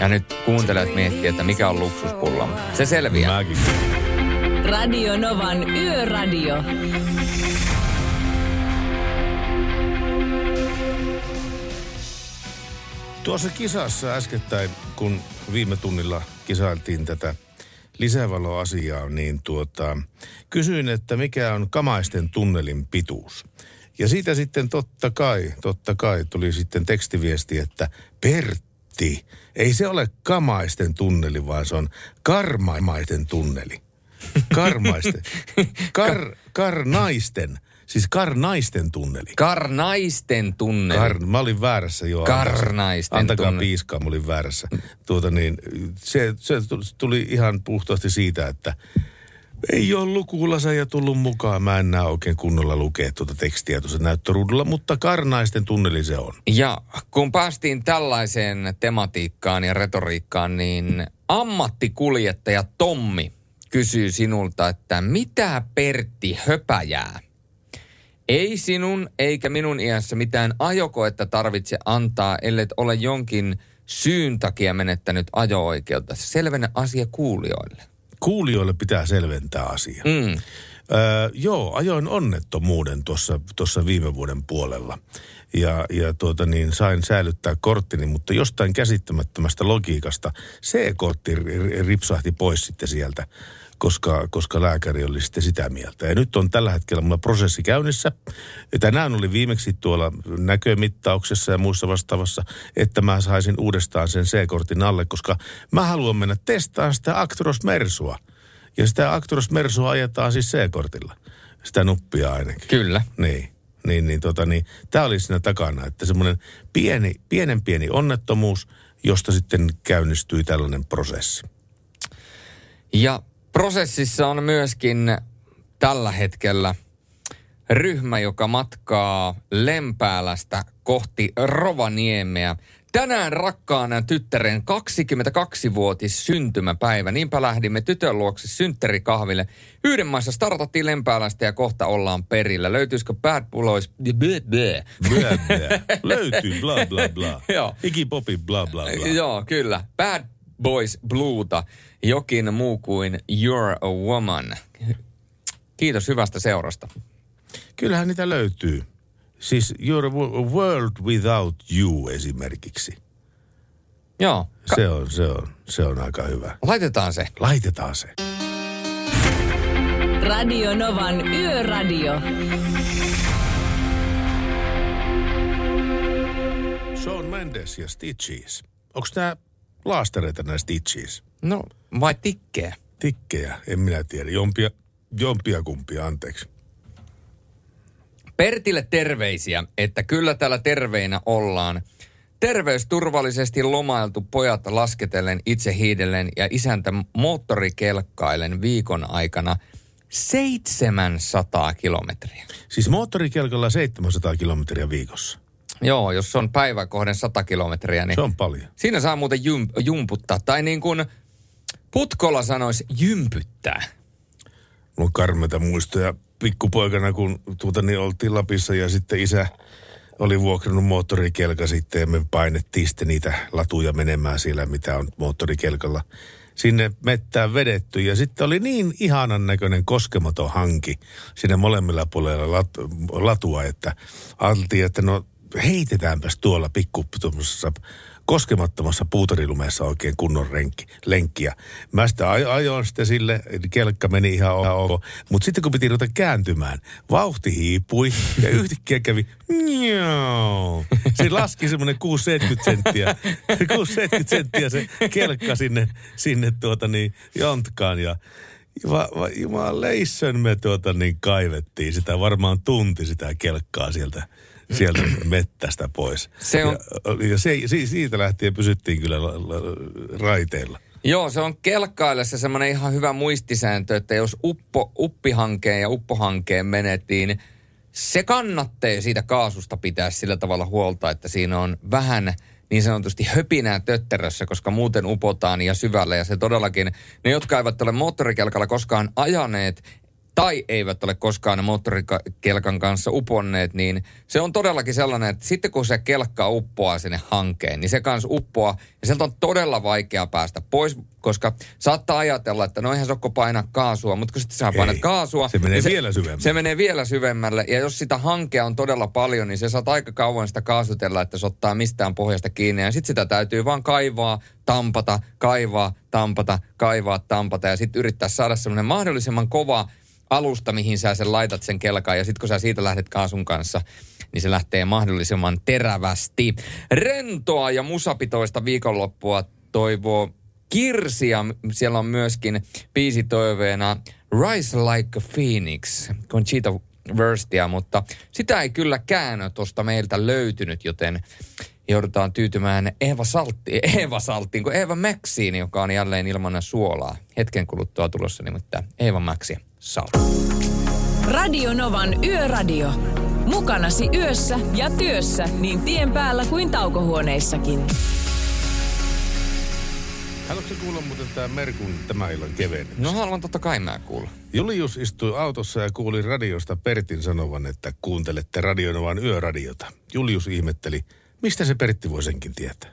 Ja nyt kuuntelijat miettii, että mikä on luksuspulla. Se selviää. Mäkin. Radio Novan Yöradio. Tuossa kisassa äskettäin, kun viime tunnilla kisailtiin tätä lisävaloasiaa, niin tuota, kysyin, että mikä on Kamaisten tunnelin pituus. Ja siitä sitten totta kai, totta kai tuli sitten tekstiviesti, että Pertti, ei se ole Kamaisten tunneli, vaan se on Karmaisten tunneli. Karmaisten. Kar, karnaisten. Siis Karnaisten tunneli. Karnaisten tunneli. Kar, mä olin väärässä jo. Karnaisten Antakaa tunneli. piiskaa, mä olin väärässä. Tuota niin, se, se tuli ihan puhtaasti siitä, että ei ole lukulaseja tullut mukaan. Mä en näe oikein kunnolla lukea tuota tekstiä tuossa näyttöruudulla, mutta Karnaisten tunneli se on. Ja kun päästiin tällaiseen tematiikkaan ja retoriikkaan, niin ammattikuljettaja Tommi kysyy sinulta, että mitä Pertti höpäjää? Ei sinun eikä minun iässä mitään ajokoetta tarvitse antaa, ellei ole jonkin syyn takia menettänyt ajo-oikeutta. Selvennä asia kuulijoille. Kuulijoille pitää selventää asia. Mm. Öö, joo, ajoin onnettomuuden tuossa, tuossa viime vuoden puolella. Ja, ja tuota niin, sain säilyttää korttini, mutta jostain käsittämättömästä logiikasta C-kortti ripsahti pois sitten sieltä koska, koska lääkäri oli sitten sitä mieltä. Ja nyt on tällä hetkellä mulla prosessi käynnissä. Tänään oli viimeksi tuolla näkömittauksessa ja muissa vastaavassa, että mä saisin uudestaan sen C-kortin alle, koska mä haluan mennä testaamaan sitä Actros Mersua. Ja sitä Actros Mersua ajetaan siis C-kortilla. Sitä nuppia ainakin. Kyllä. Niin. Niin, niin, tota, niin tämä oli siinä takana, että semmoinen pieni, pienen pieni onnettomuus, josta sitten käynnistyi tällainen prosessi. Ja prosessissa on myöskin tällä hetkellä ryhmä, joka matkaa Lempäälästä kohti Rovaniemeä. Tänään rakkaana tyttären 22-vuotis syntymäpäivä. Niinpä lähdimme tytön luokse synttärikahville. Yhden maissa startattiin Lempäälästä ja kohta ollaan perillä. Löytyisikö Bad Boys... Blah, blah. Löytyy, bla bla bla. Joo. Ikipopi, bla bla bla. Joo, kyllä. Bad Boys Bluuta. Jokin muu kuin You're a Woman. Kiitos hyvästä seurasta. Kyllähän niitä löytyy. Siis You're a wo- a World Without You esimerkiksi. Joo. Se on, se on, se on aika hyvä. Laitetaan se. Laitetaan se. Radio Novan Yöradio. Sean Mendes ja Stitches. Onko nämä laastareita nämä Stitches? No, vai tikkejä? Tikkejä, en minä tiedä. Jompia, jompia kumpia, anteeksi. Pertille terveisiä, että kyllä täällä terveinä ollaan. Terveysturvallisesti lomailtu pojat lasketellen itse hiidellen ja isäntä moottorikelkkailen viikon aikana 700 kilometriä. Siis moottorikelkalla 700 kilometriä viikossa. Joo, jos on päivä kohden 100 kilometriä, niin Se on paljon. siinä saa muuten jum, jumputtaa. Tai niin kuin Putkolla sanoisi, jympyttää. Mulla on karmeita muistoja pikkupoikana, kun tuota, niin oltiin Lapissa ja sitten isä oli vuokrannut moottorikelka sitten ja me painettiin sitten niitä latuja menemään siellä, mitä on moottorikelkalla sinne mettään vedetty. Ja sitten oli niin ihanan näköinen koskematon hanki siinä molemmilla puolella lat, latua, että ajateltiin, että no heitetäänpäs tuolla pikku koskemattomassa puutarilumeessa oikein kunnon renki, lenkkiä. Mä sitä aj- ajoin sitten sille, kelkka meni ihan ok. Mutta sitten kun piti ruveta kääntymään, vauhti hiipui ja yhtäkkiä kävi Njau. Se laski semmoinen 6-70 senttiä, 6-70 senttiä se kelkka sinne, sinne tuota niin jontkaan ja jumaleissön me tuota niin kaivettiin sitä, varmaan tunti sitä kelkkaa sieltä, sieltä mettästä pois. Se on- Ja, ja se, si- siitä lähtien pysyttiin kyllä la, la, raiteilla. Joo, se on kelkkaillessa semmoinen ihan hyvä muistisääntö, että jos uppo, uppihankeen ja uppohankeen menet, niin se kannattaa siitä kaasusta pitää sillä tavalla huolta, että siinä on vähän niin sanotusti höpinää tötterössä, koska muuten upotaan ja syvälle. Ja se todellakin, ne jotka eivät ole moottorikelkalla koskaan ajaneet, tai eivät ole koskaan moottorikelkan kanssa uponneet, niin se on todellakin sellainen, että sitten kun se kelkka uppoaa sinne hankeen, niin se kanssa uppoaa ja sieltä on todella vaikea päästä pois, koska saattaa ajatella, että no eihän Sokko paina kaasua, mutta kun sitten sä painat Ei, kaasua... se menee niin vielä syvemmälle. Se menee vielä syvemmälle ja jos sitä hankea on todella paljon, niin se saat aika kauan sitä kaasutella, että se ottaa mistään pohjasta kiinni ja sitten sitä täytyy vaan kaivaa, tampata, kaivaa, tampata, kaivaa, tampata ja sitten yrittää saada semmoinen mahdollisimman kova alusta, mihin sä sen laitat sen kelkaan ja sitten kun sä siitä lähdet kaasun kanssa, niin se lähtee mahdollisimman terävästi. Rentoa ja musapitoista viikonloppua toivoo Kirsi ja siellä on myöskin biisitoiveena Rise Like a Phoenix, Conchita Wurstia, mutta sitä ei kyllä käännö tuosta meiltä löytynyt, joten joudutaan tyytymään Eeva, Saltti, Eeva Salttiin, kuin Eeva Maxiin, joka on jälleen ilman suolaa. Hetken kuluttua tulossa nimittäin Eeva Maxi Saltti. Radio Novan Yöradio. Mukanasi yössä ja työssä niin tien päällä kuin taukohuoneissakin. Haluatko kuulla muuten tämä Merkun tämä illan kevennys? No haluan totta kai mä kuulla. Julius istui autossa ja kuuli radiosta Pertin sanovan, että kuuntelette Radionovan yöradiota. Julius ihmetteli, mistä se Pertti voi senkin tietää.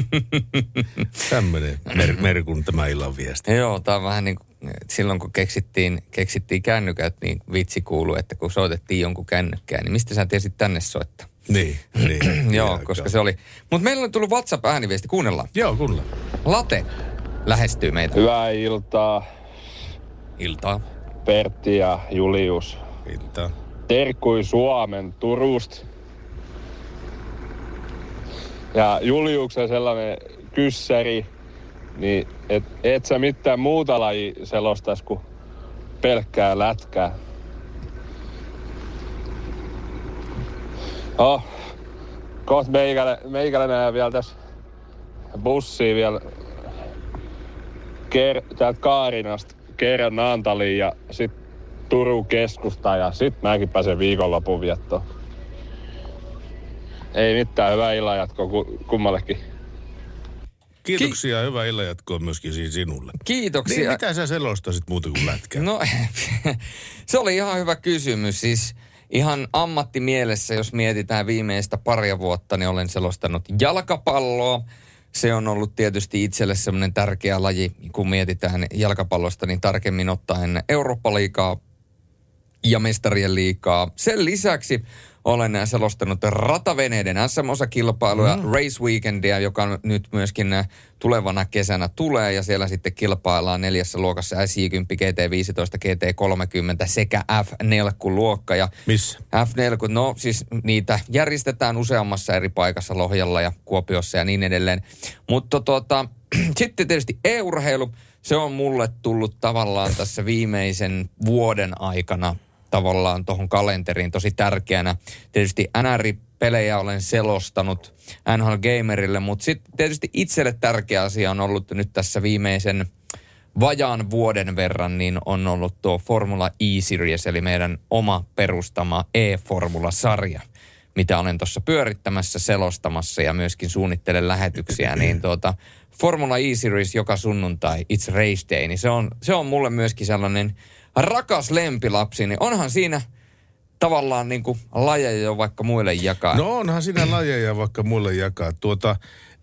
Tämmöinen mer- Merkun tämä illan viesti. Joo, tämä on vähän niin kuin silloin kun keksittiin, keksittiin kännykät, niin vitsi kuuluu, että kun soitettiin jonkun kännykkään, niin mistä sä tiesit tänne soittaa? Niin, niin. Joo, Ihan koska se oli. Mutta meillä on tullut WhatsApp-ääniviesti, kuunnellaan. Joo, kuunnellaan. Late lähestyy meitä. Hyvää iltaa. Iltaa. Pertti ja Julius. Iltaa. Terkkui Suomen Turusta. Ja Juliuksen sellainen kyssäri, niin et, et sä mitään muuta laji selostais kuin pelkkää lätkää. Oh, kohta meikälle, meikälle näe vielä tässä bussia vielä ker, täältä Kaarinasta kerran Naantaliin ja sit Turun keskusta ja sit mäkin pääsen viikonlopun viettoon. Ei mitään, hyvää illanjatkoa kummallekin. Kiitoksia ja hyvää illanjatkoa myöskin siis sinulle. Kiitoksia. Niin, mitä sä selostasit muuta kuin lätkää? No, se oli ihan hyvä kysymys. Siis ihan ammattimielessä, jos mietitään viimeistä paria vuotta, niin olen selostanut jalkapalloa. Se on ollut tietysti itselle semmoinen tärkeä laji, kun mietitään jalkapallosta, niin tarkemmin ottaen Eurooppa-liigaa ja mestarien liikaa. Sen lisäksi olen selostanut rataveneiden SM-osakilpailuja, mm. Race Weekendia, joka nyt myöskin tulevana kesänä tulee. Ja siellä sitten kilpaillaan neljässä luokassa S10, GT15, GT30 sekä F4-luokka. Ja Missä? F4, no siis niitä järjestetään useammassa eri paikassa Lohjalla ja Kuopiossa ja niin edelleen. Mutta tota, sitten tietysti e-urheilu, se on mulle tullut tavallaan tässä viimeisen vuoden aikana tavallaan tuohon kalenteriin tosi tärkeänä. Tietysti NR-pelejä olen selostanut NHL Gamerille, mutta sitten tietysti itselle tärkeä asia on ollut nyt tässä viimeisen vajaan vuoden verran, niin on ollut tuo Formula E-Series, eli meidän oma perustama E-Formula-sarja mitä olen tuossa pyörittämässä, selostamassa ja myöskin suunnittelen lähetyksiä, niin tuota, Formula E-Series joka sunnuntai, It's Race Day, niin se on, se on mulle myöskin sellainen rakas lempilapsi, niin onhan siinä tavallaan niin kuin lajeja jo vaikka muille jakaa. No onhan siinä lajeja vaikka muille jakaa. Tuota,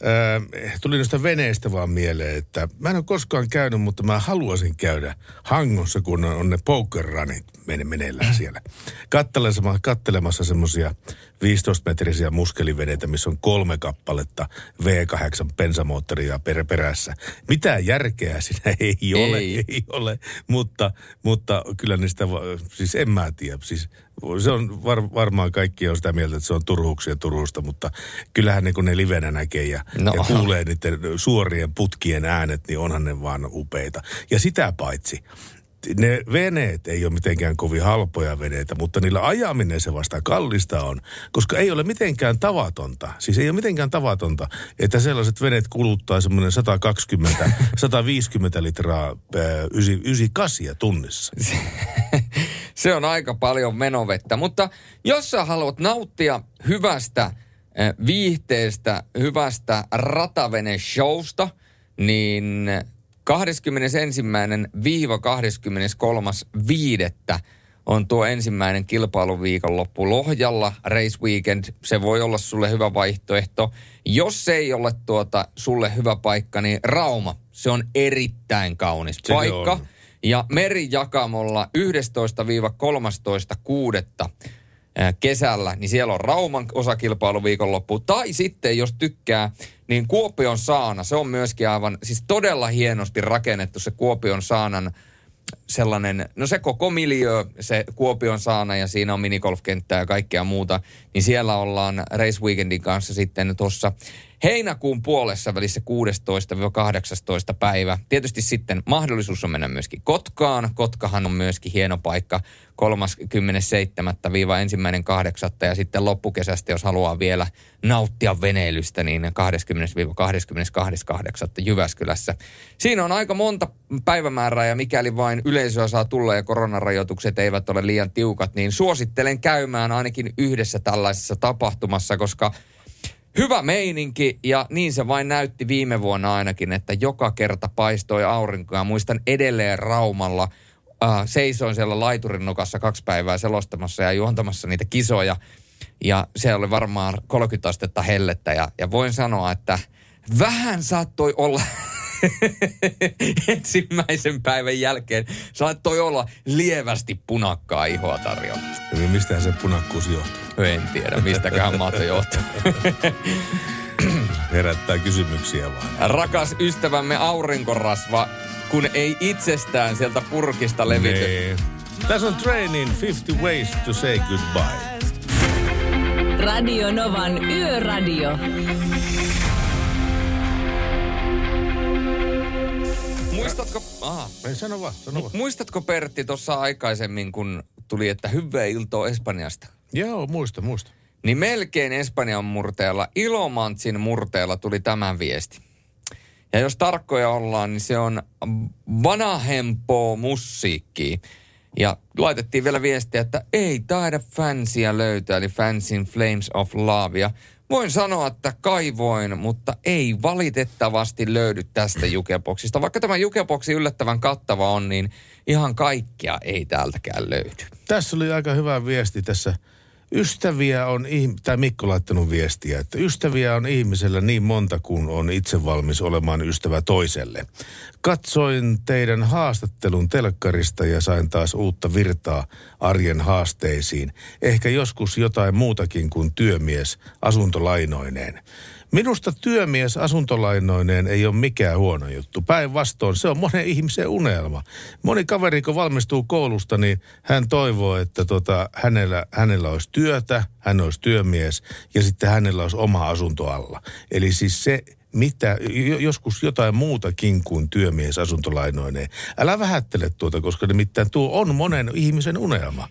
äh, tuli noista veneistä vaan mieleen, että mä en ole koskaan käynyt, mutta mä haluaisin käydä Hangossa, kun on, on ne pokerranit meneillään siellä. Kattelemassa, kattelemassa semmoisia 15-metrisiä muskeliveneitä, missä on kolme kappaletta V8 bensamoottoria per, perässä. Mitään järkeä siinä ei ole, ei, ei ole mutta, mutta kyllä niistä, siis en mä tiedä, siis se on var, varmaan kaikki on sitä mieltä, että se on turhuuksia Turusta, mutta kyllähän ne kun ne livenä näkee ja, no. ja kuulee niiden suorien putkien äänet, niin onhan ne vaan upeita. Ja sitä paitsi, ne veneet ei ole mitenkään kovin halpoja veneitä, mutta niillä ajaminen se vasta kallista on, koska ei ole mitenkään tavatonta, siis ei ole mitenkään tavatonta, että sellaiset veneet kuluttaa semmoinen 120-150 litraa 98 tunnissa. se on aika paljon menovettä, mutta jos sä haluat nauttia hyvästä viihteestä, hyvästä ratavene-showsta, niin 21.–23.5. on tuo ensimmäinen kilpailuviikonloppu Lohjalla, Race Weekend. Se voi olla sulle hyvä vaihtoehto. Jos se ei ole tuota sulle hyvä paikka, niin Rauma, se on erittäin kaunis se paikka. On. Ja merijakamolla 11-13.6 kesällä, niin siellä on Rauman osakilpailu viikonloppu. Tai sitten, jos tykkää, niin Kuopion saana, se on myöskin aivan, siis todella hienosti rakennettu se Kuopion saanan sellainen, no se koko miljö, se Kuopion saana ja siinä on minigolfkenttää ja kaikkea muuta, niin siellä ollaan Race Weekendin kanssa sitten tuossa heinäkuun puolessa välissä 16-18 päivä. Tietysti sitten mahdollisuus on mennä myöskin Kotkaan. Kotkahan on myöskin hieno paikka 37-1.8. ja sitten loppukesästä, jos haluaa vielä nauttia veneilystä, niin 20-22.8. Jyväskylässä. Siinä on aika monta päivämäärää ja mikäli vain yleisöä saa tulla ja koronarajoitukset eivät ole liian tiukat, niin suosittelen käymään ainakin yhdessä tällaisessa tapahtumassa, koska hyvä meininki ja niin se vain näytti viime vuonna ainakin, että joka kerta paistoi aurinkoa. Muistan edelleen Raumalla, äh, seisoin siellä laiturin nokassa kaksi päivää selostamassa ja juontamassa niitä kisoja. Ja se oli varmaan 30 astetta hellettä ja, ja voin sanoa, että vähän saattoi olla ensimmäisen päivän jälkeen saattoi olla lievästi punakkaa ihoa tarjolla. Ja mistähän se punakkuus johtuu? En tiedä, mistäkään maata johtuu. Herättää kysymyksiä vaan. Rakas ystävämme aurinkorasva kun ei itsestään sieltä purkista levity. Nee. Tässä on Trainin 50 Ways to Say Goodbye. Radio Novan Yöradio. Muistatko, aha, Ei, sano vaan, sano vaan. muistatko Pertti tuossa aikaisemmin, kun tuli, että hyvää iltoa Espanjasta? Joo, muista, muista. Niin melkein Espanjan murteella, Ilomantsin murteella tuli tämän viesti. Ja jos tarkkoja ollaan, niin se on vanhempo musiikki. Ja laitettiin vielä viestiä, että ei taida fansia löytää, eli Fansin Flames of Love. Ja voin sanoa, että kaivoin, mutta ei valitettavasti löydy tästä jukeboksista. Vaikka tämä jukeboksi yllättävän kattava on, niin ihan kaikkea ei täältäkään löydy. Tässä oli aika hyvä viesti tässä. Ystäviä on, tai Mikko laittanut viestiä, että ystäviä on ihmisellä niin monta kuin on itse valmis olemaan ystävä toiselle. Katsoin teidän haastattelun telkkarista ja sain taas uutta virtaa arjen haasteisiin. Ehkä joskus jotain muutakin kuin työmies asuntolainoineen. Minusta työmies asuntolainoineen ei ole mikään huono juttu. Päinvastoin se on monen ihmisen unelma. Moni kaveri, kun valmistuu koulusta, niin hän toivoo, että tota, hänellä, hänellä olisi työtä, hän olisi työmies ja sitten hänellä olisi oma asunto alla. Eli siis se, mitä, jo- joskus jotain muutakin kuin työmies asuntolainoineen. Älä vähättele tuota, koska nimittäin tuo on monen ihmisen unelma,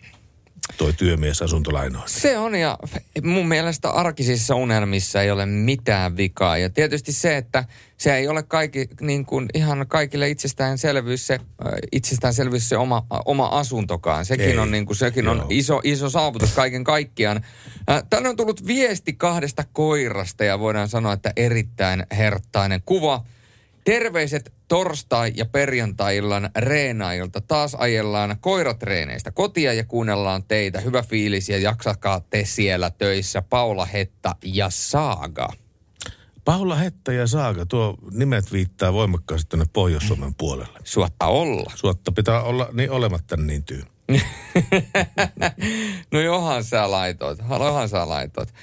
toi työmies asuntolainoineen. Se on ja mun mielestä arkisissa unelmissa ei ole mitään vikaa. Ja tietysti se, että se ei ole kaikki, niin kuin ihan kaikille itsestäänselvyys se, äh, itsestäänselvyys se oma, oma asuntokaan. Sekin Ei. on, niin kuin, sekin on iso, iso saavutus kaiken kaikkiaan. Äh, Tänne on tullut viesti kahdesta koirasta ja voidaan sanoa, että erittäin herttainen kuva. Terveiset torstai- ja perjantai-illan reenailta. Taas ajellaan koiratreeneistä kotia ja kuunnellaan teitä. Hyvä fiilis ja jaksakaa te siellä töissä. Paula Hetta ja Saaga. Paula Hetta ja Saaga, tuo nimet viittaa voimakkaasti tänne Pohjois-Suomen puolelle. Suotta olla. Suotta pitää olla niin olematta niin tyy. No johan sä laitoit. Johan sä laitoit.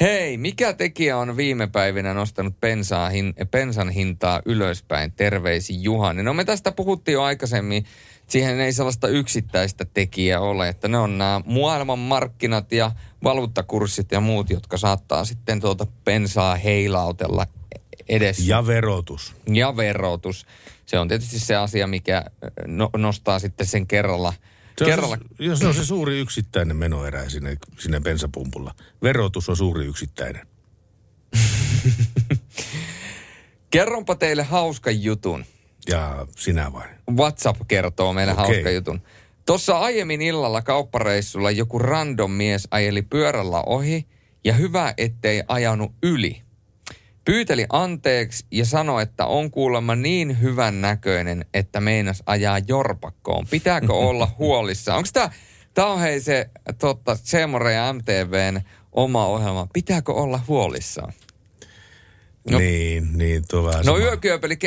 Hei, mikä tekijä on viime päivinä nostanut bensaa, hin, bensan hintaa ylöspäin? Terveisi Juhani. No me tästä puhuttiin jo aikaisemmin. Siihen ei sellaista yksittäistä tekijää ole, että ne on nämä maailman markkinat ja valuuttakurssit ja muut, jotka saattaa sitten tuota bensaa heilautella edes. Ja verotus. Ja verotus. Se on tietysti se asia, mikä no, nostaa sitten sen kerralla. Se on, kerralla se, jos se on se suuri yksittäinen menoerä sinne, sinne bensapumpulla. Verotus on suuri yksittäinen. Kerronpa teille hauskan jutun. Ja sinä vain. WhatsApp kertoo meille okay. hauskan jutun. Tuossa aiemmin illalla kauppareissulla joku random mies ajeli pyörällä ohi ja hyvä ettei ajanut yli. Pyyteli anteeksi ja sanoi, että on kuulemma niin hyvän näköinen, että meinas ajaa jorpakkoon. Pitääkö olla huolissa? Onko tämä, tämä on hei se totta, Semore ja MTVn oma ohjelma. Pitääkö olla huolissaan? No. Niin, niin tuo vähän No sama. yökyöpeli,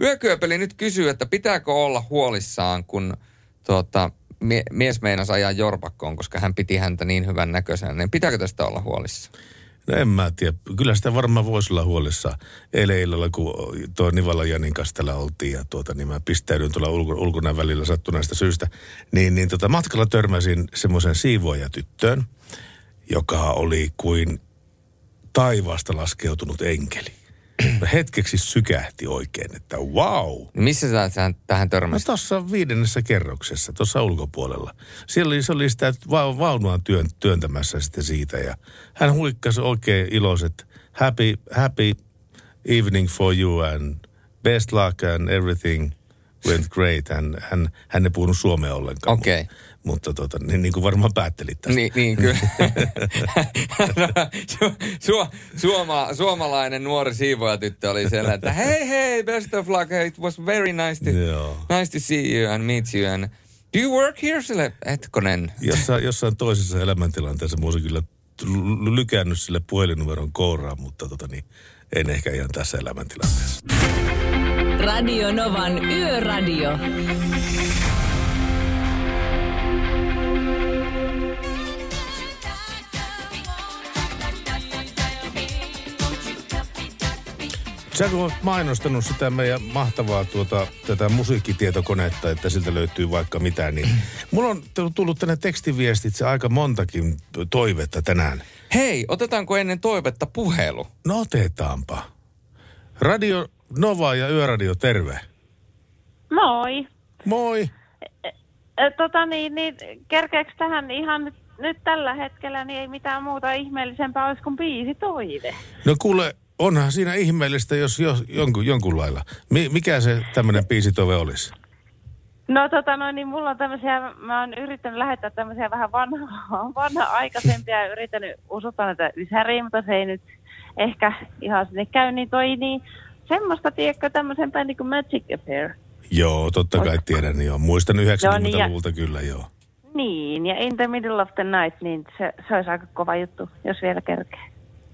yökyöpeli nyt kysyy, että pitääkö olla huolissaan, kun tuota, mie- mies meinasi ajaa jorpakkoon, koska hän piti häntä niin hyvän näköisenä. Niin pitääkö tästä olla huolissaan? No en mä tiedä. Kyllä sitä varmaan voisi olla huolissaan. Eilen illalla, kun tuo Nivala Janin kanssa täällä oltiin ja tuota, niin mä pistäydyin tuolla ulko, ulkona välillä sattuneesta syystä, niin, niin tota, matkalla törmäsin semmoisen siivoajatyttöön, joka oli kuin taivaasta laskeutunut enkeli. Hetkeksi sykähti oikein, että wow. Missä sä tähän, tähän No törmäsit? tuossa viidennessä kerroksessa, tuossa ulkopuolella. Siellä oli, se oli sitä va- vaunua työn, työntämässä sitten siitä ja hän huikkasi oikein iloiset happy, happy evening for you and best luck and everything went great. Hän, hän, hän ei puhunut suomea ollenkaan. Okei. Mutta, mutta tota, niin, niin kuin varmaan päättelit tästä. Niin, niin kyllä. Su, su, suoma, suomalainen nuori siivoajatyttö oli siellä, että hei hei, best of luck, it was very nice to, Joo. nice to see you and meet you and do you work here? Sille, hetkonen. Jossain, jossain toisessa elämäntilanteessa mä olisin kyllä lykännyt sille puhelinnumeron kouraan, mutta tota niin, en ehkä ihan tässä elämäntilanteessa. Radio Novan Yöradio. Sä kun oot mainostanut sitä meidän mahtavaa tuota, tätä musiikkitietokonetta, että siltä löytyy vaikka mitä, niin mulla on tullut tänne tekstiviestitse aika montakin toivetta tänään. Hei, otetaanko ennen toivetta puhelu? No otetaanpa. Radio Nova ja Yöradio, terve. Moi. Moi. E, Tota niin, niin kerkeekö tähän ihan nyt, nyt tällä hetkellä, niin ei mitään muuta ihmeellisempää olisi kuin biisi toive. No kuule, onhan siinä ihmeellistä, jos, jos jonkun, jonkun lailla. Mi, mikä se tämmöinen biisitove olisi? No tota noin, niin mulla on tämmöisiä, mä oon yrittänyt lähettää tämmöisiä vähän vanha, vanha-aikaisempia ja yrittänyt usuttaa näitä ysäriin, mutta se ei nyt ehkä ihan sinne käy, niin toi niin semmoista, tiedätkö, tämmöisen bändin kuin Magic Affair. Joo, totta kai tiedän, joo. Muistan 90-luvulta ja- kyllä, joo. Niin, ja In the Middle of the Night, niin se, se olisi aika kova juttu, jos vielä kerkee.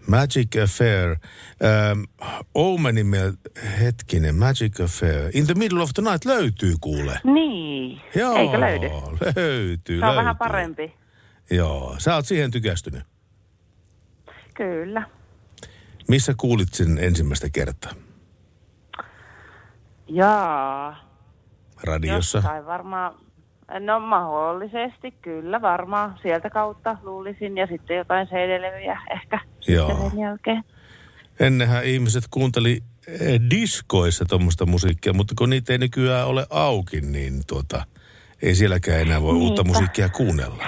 Magic Affair. Ähm, Omenin miel- hetkinen, Magic Affair. In the Middle of the Night löytyy kuule. Niin, Joo, eikö löydy? Löytyy, Se on löytyy. vähän parempi. Joo, sä oot siihen tykästynyt. Kyllä. Missä kuulit sen ensimmäistä kertaa? Jaa. Radiossa? Jossain varmaan, no mahdollisesti, kyllä varmaan. Sieltä kautta luulisin ja sitten jotain CD-levyjä ehkä Joo. sen jälkeen. Ennenhän ihmiset kuunteli eh, diskoissa tuommoista musiikkia, mutta kun niitä ei nykyään ole auki, niin tuota, ei sielläkään enää voi uutta Niinpä. musiikkia kuunnella.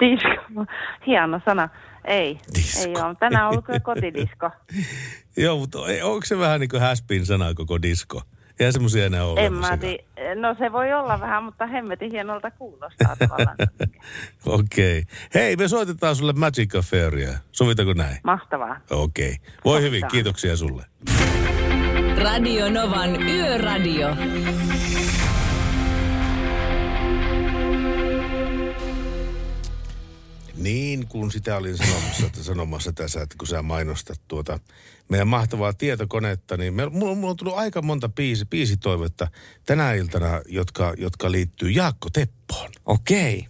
Disko, hieno sana. Ei, Disko. ei ole. Tänään on ollut kyllä kotidisko. Joo, mutta onko se vähän niin kuin häspin sana koko disko? Eihän semmoisia enää ole en mä tii, no se voi olla vähän, mutta hemmetin hienolta kuulostaa tavallaan. Okei. Okay. Hei, me soitetaan sulle Magic Affairia. Sovitako näin? Mahtavaa. Okei. Okay. Voi hyvin, Sovitaan. kiitoksia sulle. Radio Novan Yöradio. Niin, kun sitä olin sanomassa, että sanomassa tässä, että kun sä mainostat tuota meidän mahtavaa tietokonetta, niin me, mulla, mulla on tullut aika monta biisi, biisitoivetta tänä iltana, jotka, jotka liittyy Jaakko Teppoon. Okei.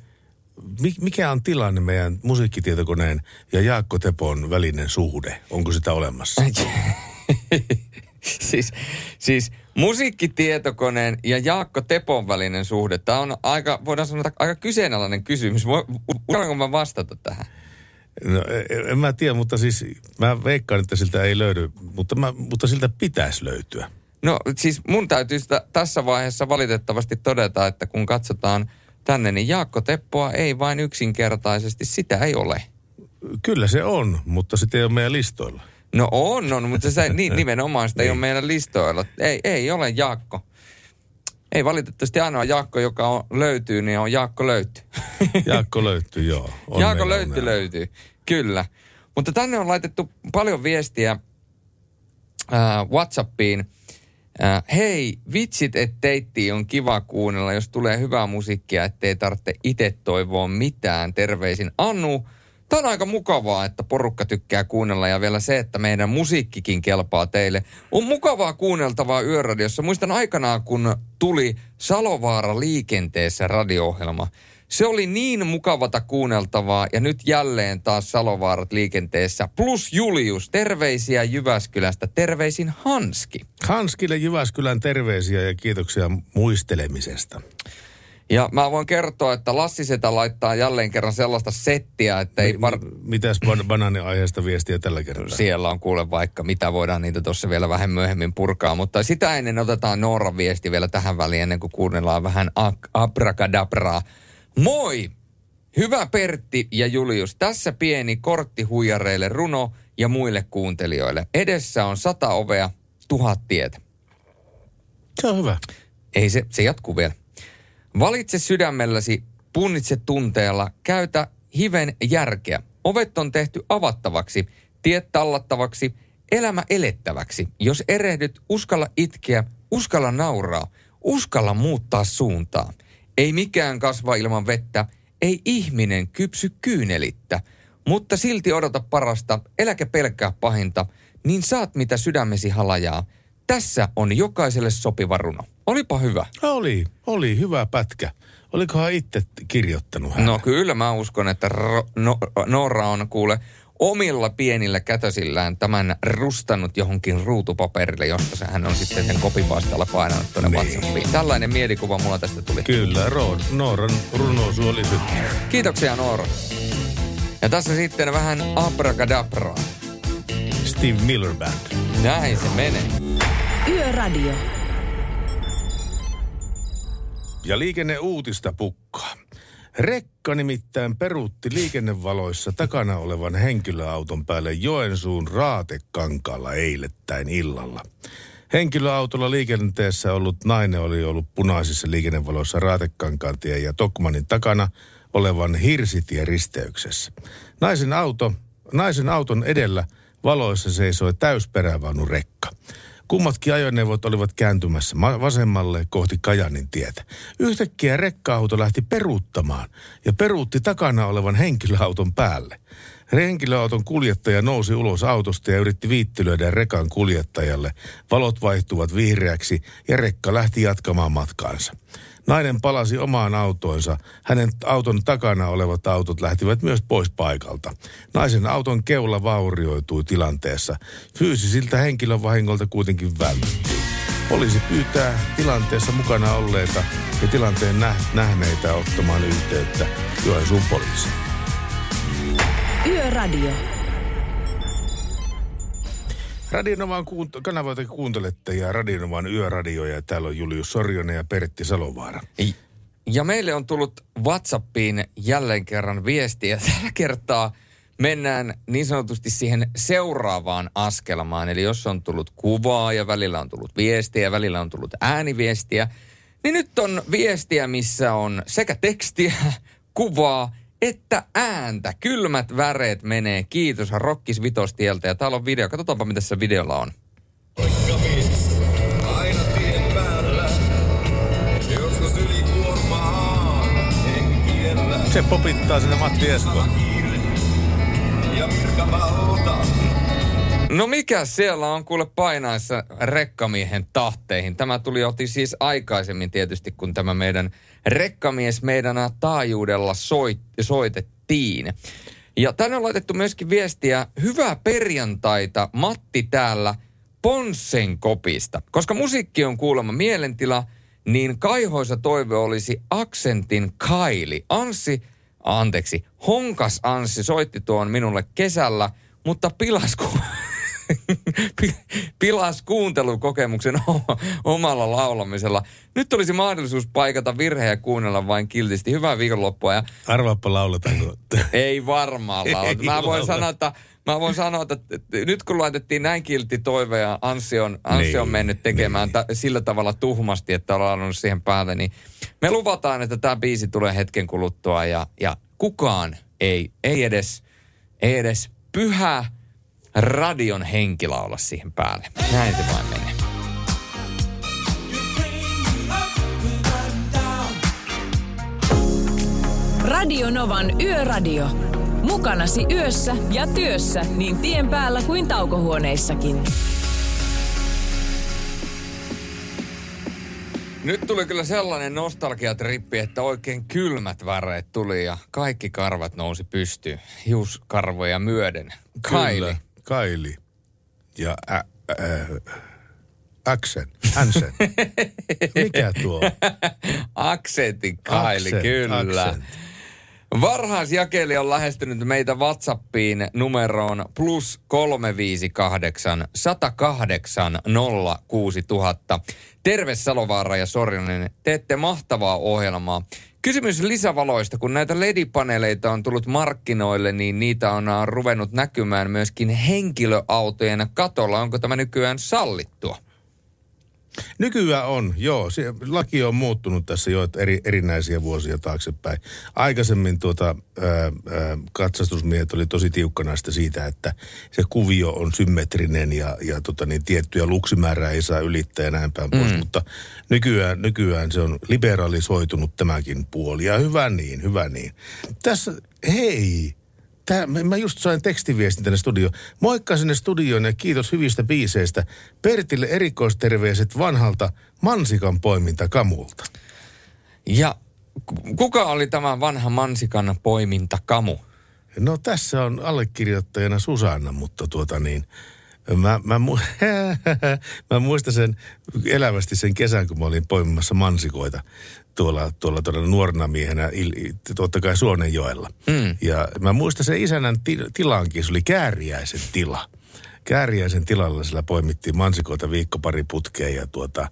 Mi, mikä on tilanne meidän musiikkitietokoneen ja Jaakko Tepon välinen suhde? Onko sitä olemassa? siis, siis musiikkitietokoneen ja Jaakko Tepon välinen suhde. Tämä on aika, voidaan sanoa, aika kyseenalainen kysymys. Vo- Voidaanko mä vastata tähän? No, en, en mä tiedä, mutta siis mä veikkaan, että siltä ei löydy, mutta, mä, mutta siltä pitäisi löytyä. No siis mun täytyy sitä tässä vaiheessa valitettavasti todeta, että kun katsotaan tänne, niin Jaakko Teppoa ei vain yksinkertaisesti, sitä ei ole. Kyllä se on, mutta sitä ei ole meidän listoilla. No on, on, mutta se ni, nimenomaan sitä ei ole meidän listoilla. Ei, ei ole Jaakko. Ei valitettavasti ainoa Jaakko, joka on, löytyy, niin on Jaakko löytyy. Jaakko löytyy, joo. On Jaakko löytyy, on löytyy. Kyllä. Mutta tänne on laitettu paljon viestiä äh, Whatsappiin. Äh, hei, vitsit, että teittiin on kiva kuunnella, jos tulee hyvää musiikkia, ettei tarvitse itse toivoa mitään. Terveisin Annu. Tämä on aika mukavaa, että porukka tykkää kuunnella ja vielä se, että meidän musiikkikin kelpaa teille. On mukavaa kuunneltavaa yöradiossa. Muistan aikanaan, kun tuli Salovaara liikenteessä radio-ohjelma. Se oli niin mukavata kuunneltavaa ja nyt jälleen taas Salovaarat liikenteessä. Plus Julius, terveisiä Jyväskylästä, terveisin Hanski. Hanskille Jyväskylän terveisiä ja kiitoksia muistelemisesta. Ja mä voin kertoa, että Lassi Setä laittaa jälleen kerran sellaista settiä, että ei... Var... Mitäs ban- banaaniaiheesta viestiä tällä kertaa? Siellä on kuule vaikka mitä, voidaan niitä tuossa vielä vähän myöhemmin purkaa. Mutta sitä ennen otetaan Nooran viesti vielä tähän väliin, ennen kuin kuunnellaan vähän ak- abrakadabraa. Moi! Hyvä Pertti ja Julius. Tässä pieni kortti huijareille runo ja muille kuuntelijoille. Edessä on sata ovea, tuhat tietä. Se on hyvä. Ei se, se jatkuu vielä. Valitse sydämelläsi, punnitse tunteella, käytä hiven järkeä. Ovet on tehty avattavaksi, tiet tallattavaksi, elämä elettäväksi. Jos erehdyt, uskalla itkeä, uskalla nauraa, uskalla muuttaa suuntaa. Ei mikään kasva ilman vettä, ei ihminen kypsy kyynelittä. Mutta silti odota parasta, eläkä pelkää pahinta, niin saat mitä sydämesi halajaa. Tässä on jokaiselle sopiva runo. Olipa hyvä. Oli, oli hyvä pätkä. Olikohan itse kirjoittanut hän? No kyllä mä uskon, että Ro- no, Noora on kuule omilla pienillä kätösillään tämän rustannut johonkin ruutupaperille, josta se hän on sitten sen kopipastalla painanut tuonne Niin. WhatsAppiin. Tällainen mielikuva mulla tästä tuli. Kyllä, Nooran runousu oli sytty. Kiitoksia Noora. Ja tässä sitten vähän abracadabraa. Steve Miller Band. Näin se menee. Yöradio. Ja liikenneuutista pukkaa. Rekka nimittäin peruutti liikennevaloissa takana olevan henkilöauton päälle Joensuun Raatekankaalla eilettäin illalla. Henkilöautolla liikenteessä ollut nainen oli ollut punaisissa liikennevaloissa Raatekankaantien ja Tokmanin takana olevan Hirsitie risteyksessä. Naisen, auto, naisen auton edellä valoissa seisoi täysperävaunu rekka. Kummatkin ajoneuvot olivat kääntymässä ma- vasemmalle kohti Kajanin tietä. Yhtäkkiä rekka-auto lähti peruuttamaan ja peruutti takana olevan henkilöauton päälle. Henkilöauton kuljettaja nousi ulos autosta ja yritti viittilöidä rekan kuljettajalle. Valot vaihtuvat vihreäksi ja rekka lähti jatkamaan matkaansa. Nainen palasi omaan autoonsa. Hänen auton takana olevat autot lähtivät myös pois paikalta. Naisen auton keula vaurioitui tilanteessa. Fyysisiltä henkilövahingolta kuitenkin vältyttiin. Poliisi pyytää tilanteessa mukana olleita ja tilanteen nä- nähneitä ottamaan yhteyttä Joensuun poliisiin. Yöradio. Radionovan kuunt- kanavoita kuuntelette ja Radionovan yöradio ja täällä on Julius Sorjonen ja Pertti Salovaara. Ja meille on tullut WhatsAppiin jälleen kerran viestiä. Tällä kertaa mennään niin sanotusti siihen seuraavaan askelmaan. Eli jos on tullut kuvaa ja välillä on tullut viestiä ja välillä on tullut ääniviestiä, niin nyt on viestiä, missä on sekä tekstiä, kuvaa että ääntä. Kylmät väreet menee. Kiitos Rokkis Vitostieltä. Ja täällä on video. Katsotaanpa, mitä tässä videolla on. Aina tien päällä, joskus yli kuormaa, henkiellä Se popittaa sinne Matti Esko. ja virkavalta. No mikä siellä on kuule painaessa rekkamiehen tahteihin? Tämä tuli oti siis aikaisemmin tietysti, kun tämä meidän rekkamies meidän taajuudella soit, soitettiin. Ja tänne on laitettu myöskin viestiä, hyvää perjantaita, Matti täällä Ponssen kopista. Koska musiikki on kuulemma mielentila, niin kaihoisa toive olisi Aksentin Kaili. Anssi, anteeksi, Honkas Anssi soitti tuon minulle kesällä, mutta pilas, ku- pi- pilas kuuntelukokemuksen omalla laulamisella. Nyt olisi mahdollisuus paikata virhe ja kuunnella vain kiltisti. Hyvää viikonloppua. Ja Arvaappa lauletaanko. ei varmaan laulata. Mä voin lauleta. sanoa, että Mä voin sanoa, että nyt kun laitettiin näin kiltti toive ja Anssi on, Anssi on Niin, mennyt tekemään ta- sillä tavalla tuhmasti, että on laulunut siihen päälle, niin me luvataan, että tämä biisi tulee hetken kuluttua ja, ja kukaan ei, ei edes, ei edes pyhä radion henki laula siihen päälle. Näin se vain menee. Radio Novan Yöradio. Mukanasi yössä ja työssä niin tien päällä kuin taukohuoneissakin. Nyt tuli kyllä sellainen nostalgiatrippi, että oikein kylmät väreet tuli ja kaikki karvat nousi pystyyn. Hiuskarvoja myöden. Kaili. Kaili. Ja ä, ä, Aksen, Hansen. Mikä tuo? Aksentin Kaili, Accent, kyllä. accent. Varhaisjakeli on lähestynyt meitä WhatsAppiin numeroon plus 358 108 06000. Terve Salovaara ja Sorjonen, teette mahtavaa ohjelmaa. Kysymys lisävaloista, kun näitä LED-paneeleita on tullut markkinoille, niin niitä on äh, ruvennut näkymään myöskin henkilöautojen katolla. Onko tämä nykyään sallittua? Nykyään on, joo. Se, laki on muuttunut tässä jo eri, erinäisiä vuosia taaksepäin. Aikaisemmin tuota, ää, ää, katsastusmiehet oli tosi tiukkana sitä siitä, että se kuvio on symmetrinen ja, ja tota, niin tiettyjä luksimäärää ei saa ylittää ja näin päin pois. Mm. Mutta nykyään, nykyään se on liberalisoitunut tämäkin puoli ja hyvä niin, hyvä niin. Tässä, hei, Tää, mä- just sain tekstiviestin tänne studioon. Moikka sinne studioon ja kiitos hyvistä biiseistä. Pertille erikoisterveiset vanhalta mansikan poiminta kamulta. Ja ku- kuka oli tämä vanha mansikan poiminta kamu? No tässä on allekirjoittajana Susanna, mutta tuota niin, mä, mä, mu- mä muistan sen elävästi sen kesän, kun mä olin poimimassa mansikoita tuolla, tuolla, tuolla nuorena miehenä, totta kai Suonenjoella. Mm. Ja mä muistan sen isännän ti- tilankin, se oli Kääriäisen tila. Kääriäisen tilalla sillä poimittiin mansikoita viikko pari putkeen ja tuota, ää,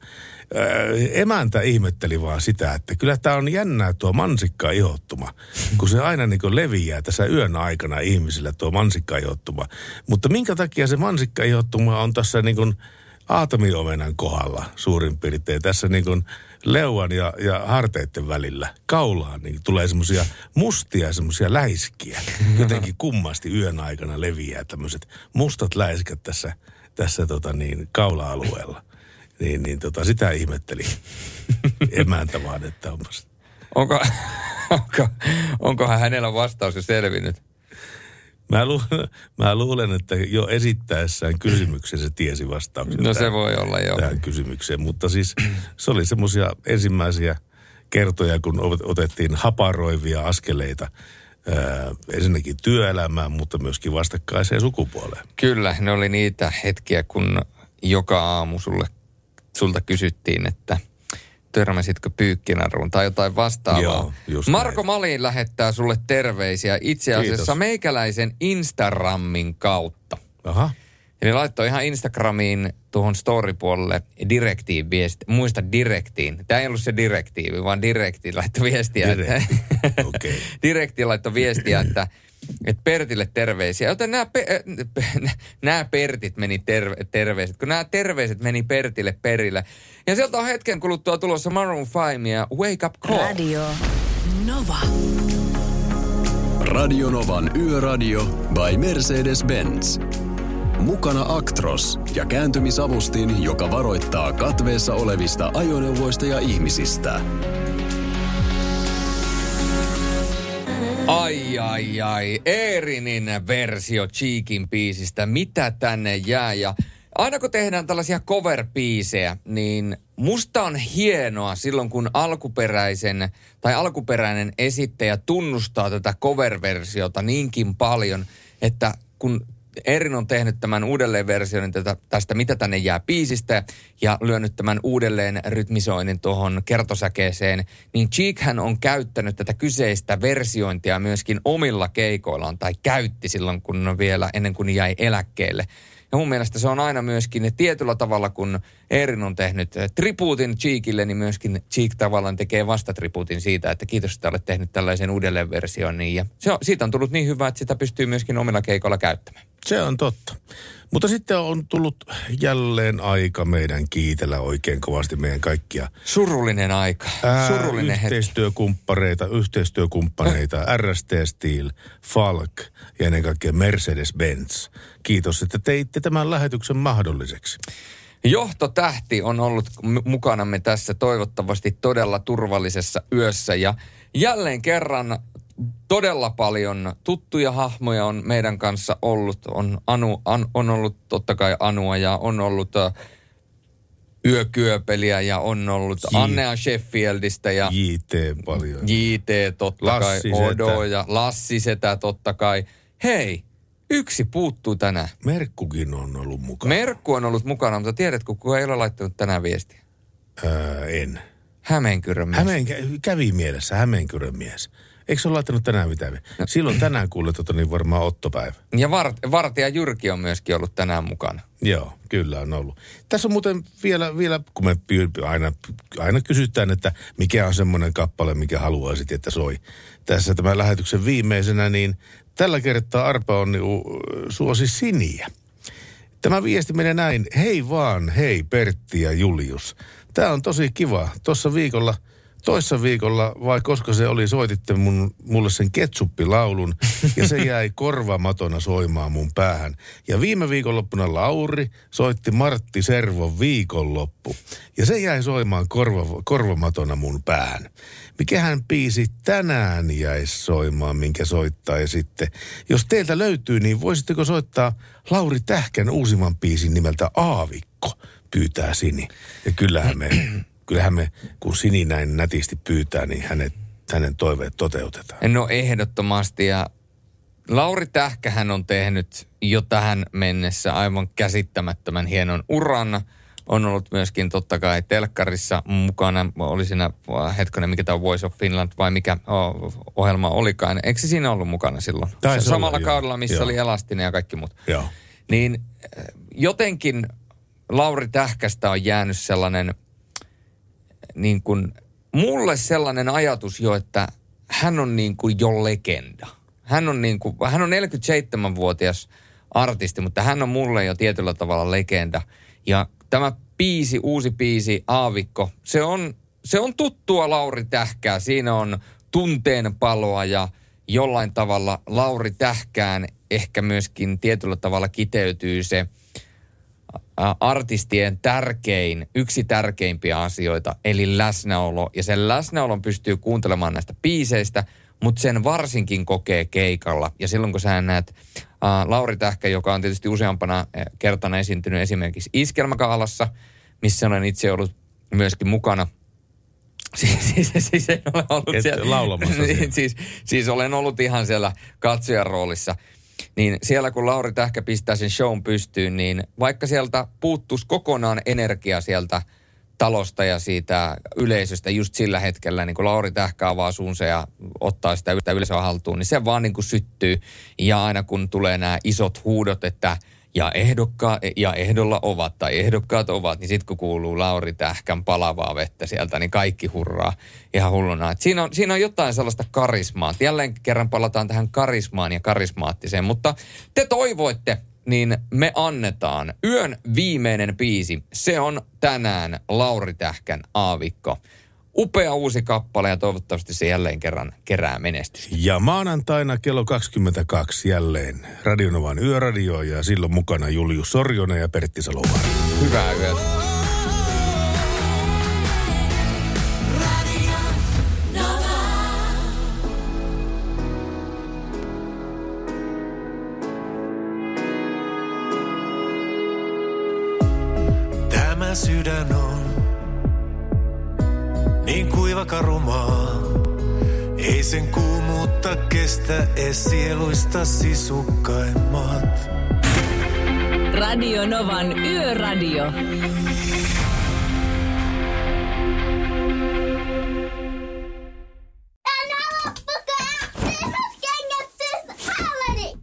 emäntä ihmetteli vaan sitä, että kyllä tämä on jännää tuo mansikka ihottuma, kun se aina niin kuin leviää tässä yön aikana ihmisille tuo mansikka ihottuma. Mutta minkä takia se mansikka ihottuma on tässä niin kuin aatomiomenan kohdalla suurin piirtein, tässä niin kuin leuan ja, ja harteiden välillä kaulaan, niin tulee semmoisia mustia semmoisia läiskiä. Jotenkin kummasti yön aikana leviää tämmöiset mustat läiskät tässä, tässä tota niin, kaula-alueella. Niin, niin tota, sitä ihmetteli emäntä vaan, että onpas. Onko, onko, onkohan hänellä vastaus jo selvinnyt? Mä, lu, mä luulen, että jo esittäessään kysymyksen se tiesi vastauksen. No se tähän- voi olla, joo. Tähän kysymykseen, mutta siis se oli semmoisia ensimmäisiä kertoja, kun ot- otettiin haparoivia askeleita ää, ensinnäkin työelämään, mutta myöskin vastakkaiseen sukupuoleen. Kyllä, ne oli niitä hetkiä, kun joka aamu sulle, sulta kysyttiin, että törmäsitkö pyykkinaruun tai jotain vastaavaa. Joo, just Marko Malin lähettää sulle terveisiä itse asiassa Kiitos. meikäläisen Instagramin kautta. Aha. Eli laittoi ihan Instagramiin tuohon story-puolelle direktiin viesti. Muista direktiin. Tämä ei ollut se direktiivi, vaan direkti laittoi viestiä. Direkti. Että, Okei. direkti laittoi viestiä, että, että Pertille terveisiä. Joten nämä, pe, äh, nämä Pertit meni terve, terveiset, kun nämä terveiset meni Pertille perille. Ja sieltä on hetken kuluttua tulossa Maroon 5 ja Wake Up Call. Radio Nova. Radionovan Yöradio by Mercedes-Benz. Mukana Actros ja kääntymisavustin, joka varoittaa katveessa olevista ajoneuvoista ja ihmisistä. Ai ai ai, Eerinin versio Cheekin biisistä, mitä tänne jää? Ja aina kun tehdään tällaisia cover-biisejä, niin musta on hienoa silloin kun alkuperäisen tai alkuperäinen esittäjä tunnustaa tätä cover-versiota niinkin paljon, että kun Erin on tehnyt tämän uudelleenversioinnin tätä, tästä Mitä tänne jää biisistä ja lyönyt tämän uudelleen rytmisoinnin tuohon kertosäkeeseen, niin Cheek hän on käyttänyt tätä kyseistä versiointia myöskin omilla keikoillaan tai käytti silloin, kun vielä ennen kuin jäi eläkkeelle. Ja mun mielestä se on aina myöskin tietyllä tavalla, kun Erin on tehnyt eh, tribuutin Cheekille, niin myöskin Cheek tavallaan tekee vastatribuutin siitä, että kiitos, että olet tehnyt tällaisen uudelleenversioinnin. Ja se on, siitä on tullut niin hyvä, että sitä pystyy myöskin omilla keikoilla käyttämään. Se on totta. Mutta sitten on tullut jälleen aika meidän kiitellä oikein kovasti meidän kaikkia Surullinen aika. Ää, Surullinen hetki. yhteistyökumppareita, yhteistyökumppaneita, RST Steel, Falk ja ennen kaikkea Mercedes-Benz. Kiitos, että teitte tämän lähetyksen mahdolliseksi. Johtotähti on ollut mukanamme tässä toivottavasti todella turvallisessa yössä ja jälleen kerran todella paljon tuttuja hahmoja on meidän kanssa ollut. On, Anu, an, on ollut totta kai Anua ja on ollut uh, Yökyöpeliä ja on ollut J- Annea Sheffieldistä ja JT paljon. JT totta Lassi kai, Odo Setä. ja Lassi Setä totta kai. Hei, yksi puuttuu tänään. Merkkukin on ollut mukana. Merkku on ollut mukana, mutta tiedätkö, kuka ei ole laittanut tänään viestiä? Ää, en. Hämeenkyrön mies. Hämeen, kävi mielessä Hämeenkyrön mies. Eikö se ole laittanut tänään mitään? No. Silloin tänään kuulet, että niin varmaan Ottopäivä. Ja Vart, Vartija Jyrki on myöskin ollut tänään mukana. Joo, kyllä on ollut. Tässä on muuten vielä, vielä kun me aina, aina kysytään, että mikä on semmoinen kappale, mikä haluaisit, että soi. Tässä tämän lähetyksen viimeisenä, niin tällä kertaa Arpa on niinku, suosi siniä. Tämä viesti menee näin. Hei vaan, hei Pertti ja Julius. Tämä on tosi kiva. Tuossa viikolla, toissa viikolla, vai koska se oli, soititte mun, mulle sen ketsuppilaulun ja se jäi korvamatona soimaan mun päähän. Ja viime viikonloppuna Lauri soitti Martti Servon viikonloppu ja se jäi soimaan korva, korvamatona mun päähän. Mikähän biisi tänään jäisi soimaan, minkä soittaa sitten. Jos teiltä löytyy, niin voisitteko soittaa Lauri Tähkän uusimman biisin nimeltä Aavikko, pyytää Sini. Ja kyllähän me, kyllähän me kun Sini näin nätisti pyytää, niin hänet, hänen toiveet toteutetaan. No ehdottomasti ja Lauri Tähkähän on tehnyt jo tähän mennessä aivan käsittämättömän hienon uran. On ollut myöskin totta kai telkkarissa mukana. Oli siinä äh, hetkonen, mikä tämä Voice of Finland vai mikä oh, ohjelma olikaan. Eikö se siinä ollut mukana silloin? Taisi Samalla olla, joo. kaudella, missä Joo. oli Elastinen ja kaikki muut. Joo. Niin äh, jotenkin Lauri Tähkästä on jäänyt sellainen, niin kuin, mulle sellainen ajatus jo, että hän on niin kuin jo legenda. Hän on, niin kuin, hän on 47-vuotias artisti, mutta hän on mulle jo tietyllä tavalla legenda. Ja tämä biisi, uusi biisi, Aavikko, se on, se on tuttua Lauri Tähkää. Siinä on tunteen paloa ja jollain tavalla Lauri Tähkään ehkä myöskin tietyllä tavalla kiteytyy se artistien tärkein, yksi tärkeimpiä asioita, eli läsnäolo. Ja sen läsnäolon pystyy kuuntelemaan näistä biiseistä, mutta sen varsinkin kokee keikalla. Ja silloin kun sä näet ä, Lauri Tähkä, joka on tietysti useampana kertana esiintynyt esimerkiksi Iskelmäkaalassa, missä olen itse ollut myöskin mukana – Siis, siis, siis en ole ollut Et siellä. laulamassa siellä. Niin, siis, siis olen ollut ihan siellä katsojan roolissa. Niin siellä kun Lauri Tähkä pistää sen shown pystyyn, niin vaikka sieltä puuttuisi kokonaan energia sieltä talosta ja siitä yleisöstä just sillä hetkellä, niin kun Lauri Tähkä avaa suunsa ja ottaa sitä yleisöä haltuun, niin se vaan niin kuin syttyy. Ja aina kun tulee nämä isot huudot, että ja, ehdokka, ja ehdolla ovat tai ehdokkaat ovat, niin sitten kun kuuluu Lauri Tähkän palavaa vettä sieltä, niin kaikki hurraa ihan hulluna. Et siinä, on, siinä on jotain sellaista karismaa. Jälleen kerran palataan tähän karismaan ja karismaattiseen, mutta te toivoitte, niin me annetaan yön viimeinen biisi. Se on tänään Lauri Tähkän Aavikko. Upea uusi kappale ja toivottavasti se jälleen kerran kerää menestystä. Ja maanantaina kello 22 jälleen Radionovan yöradio ja silloin mukana Julius Sorjonen ja Pertti Salovaara. Hyvää yötä. Niin kuiva karumaa. Ei sen kuumuutta kestä ees sieluista sisukkaimmat. Radio Novan Yöradio.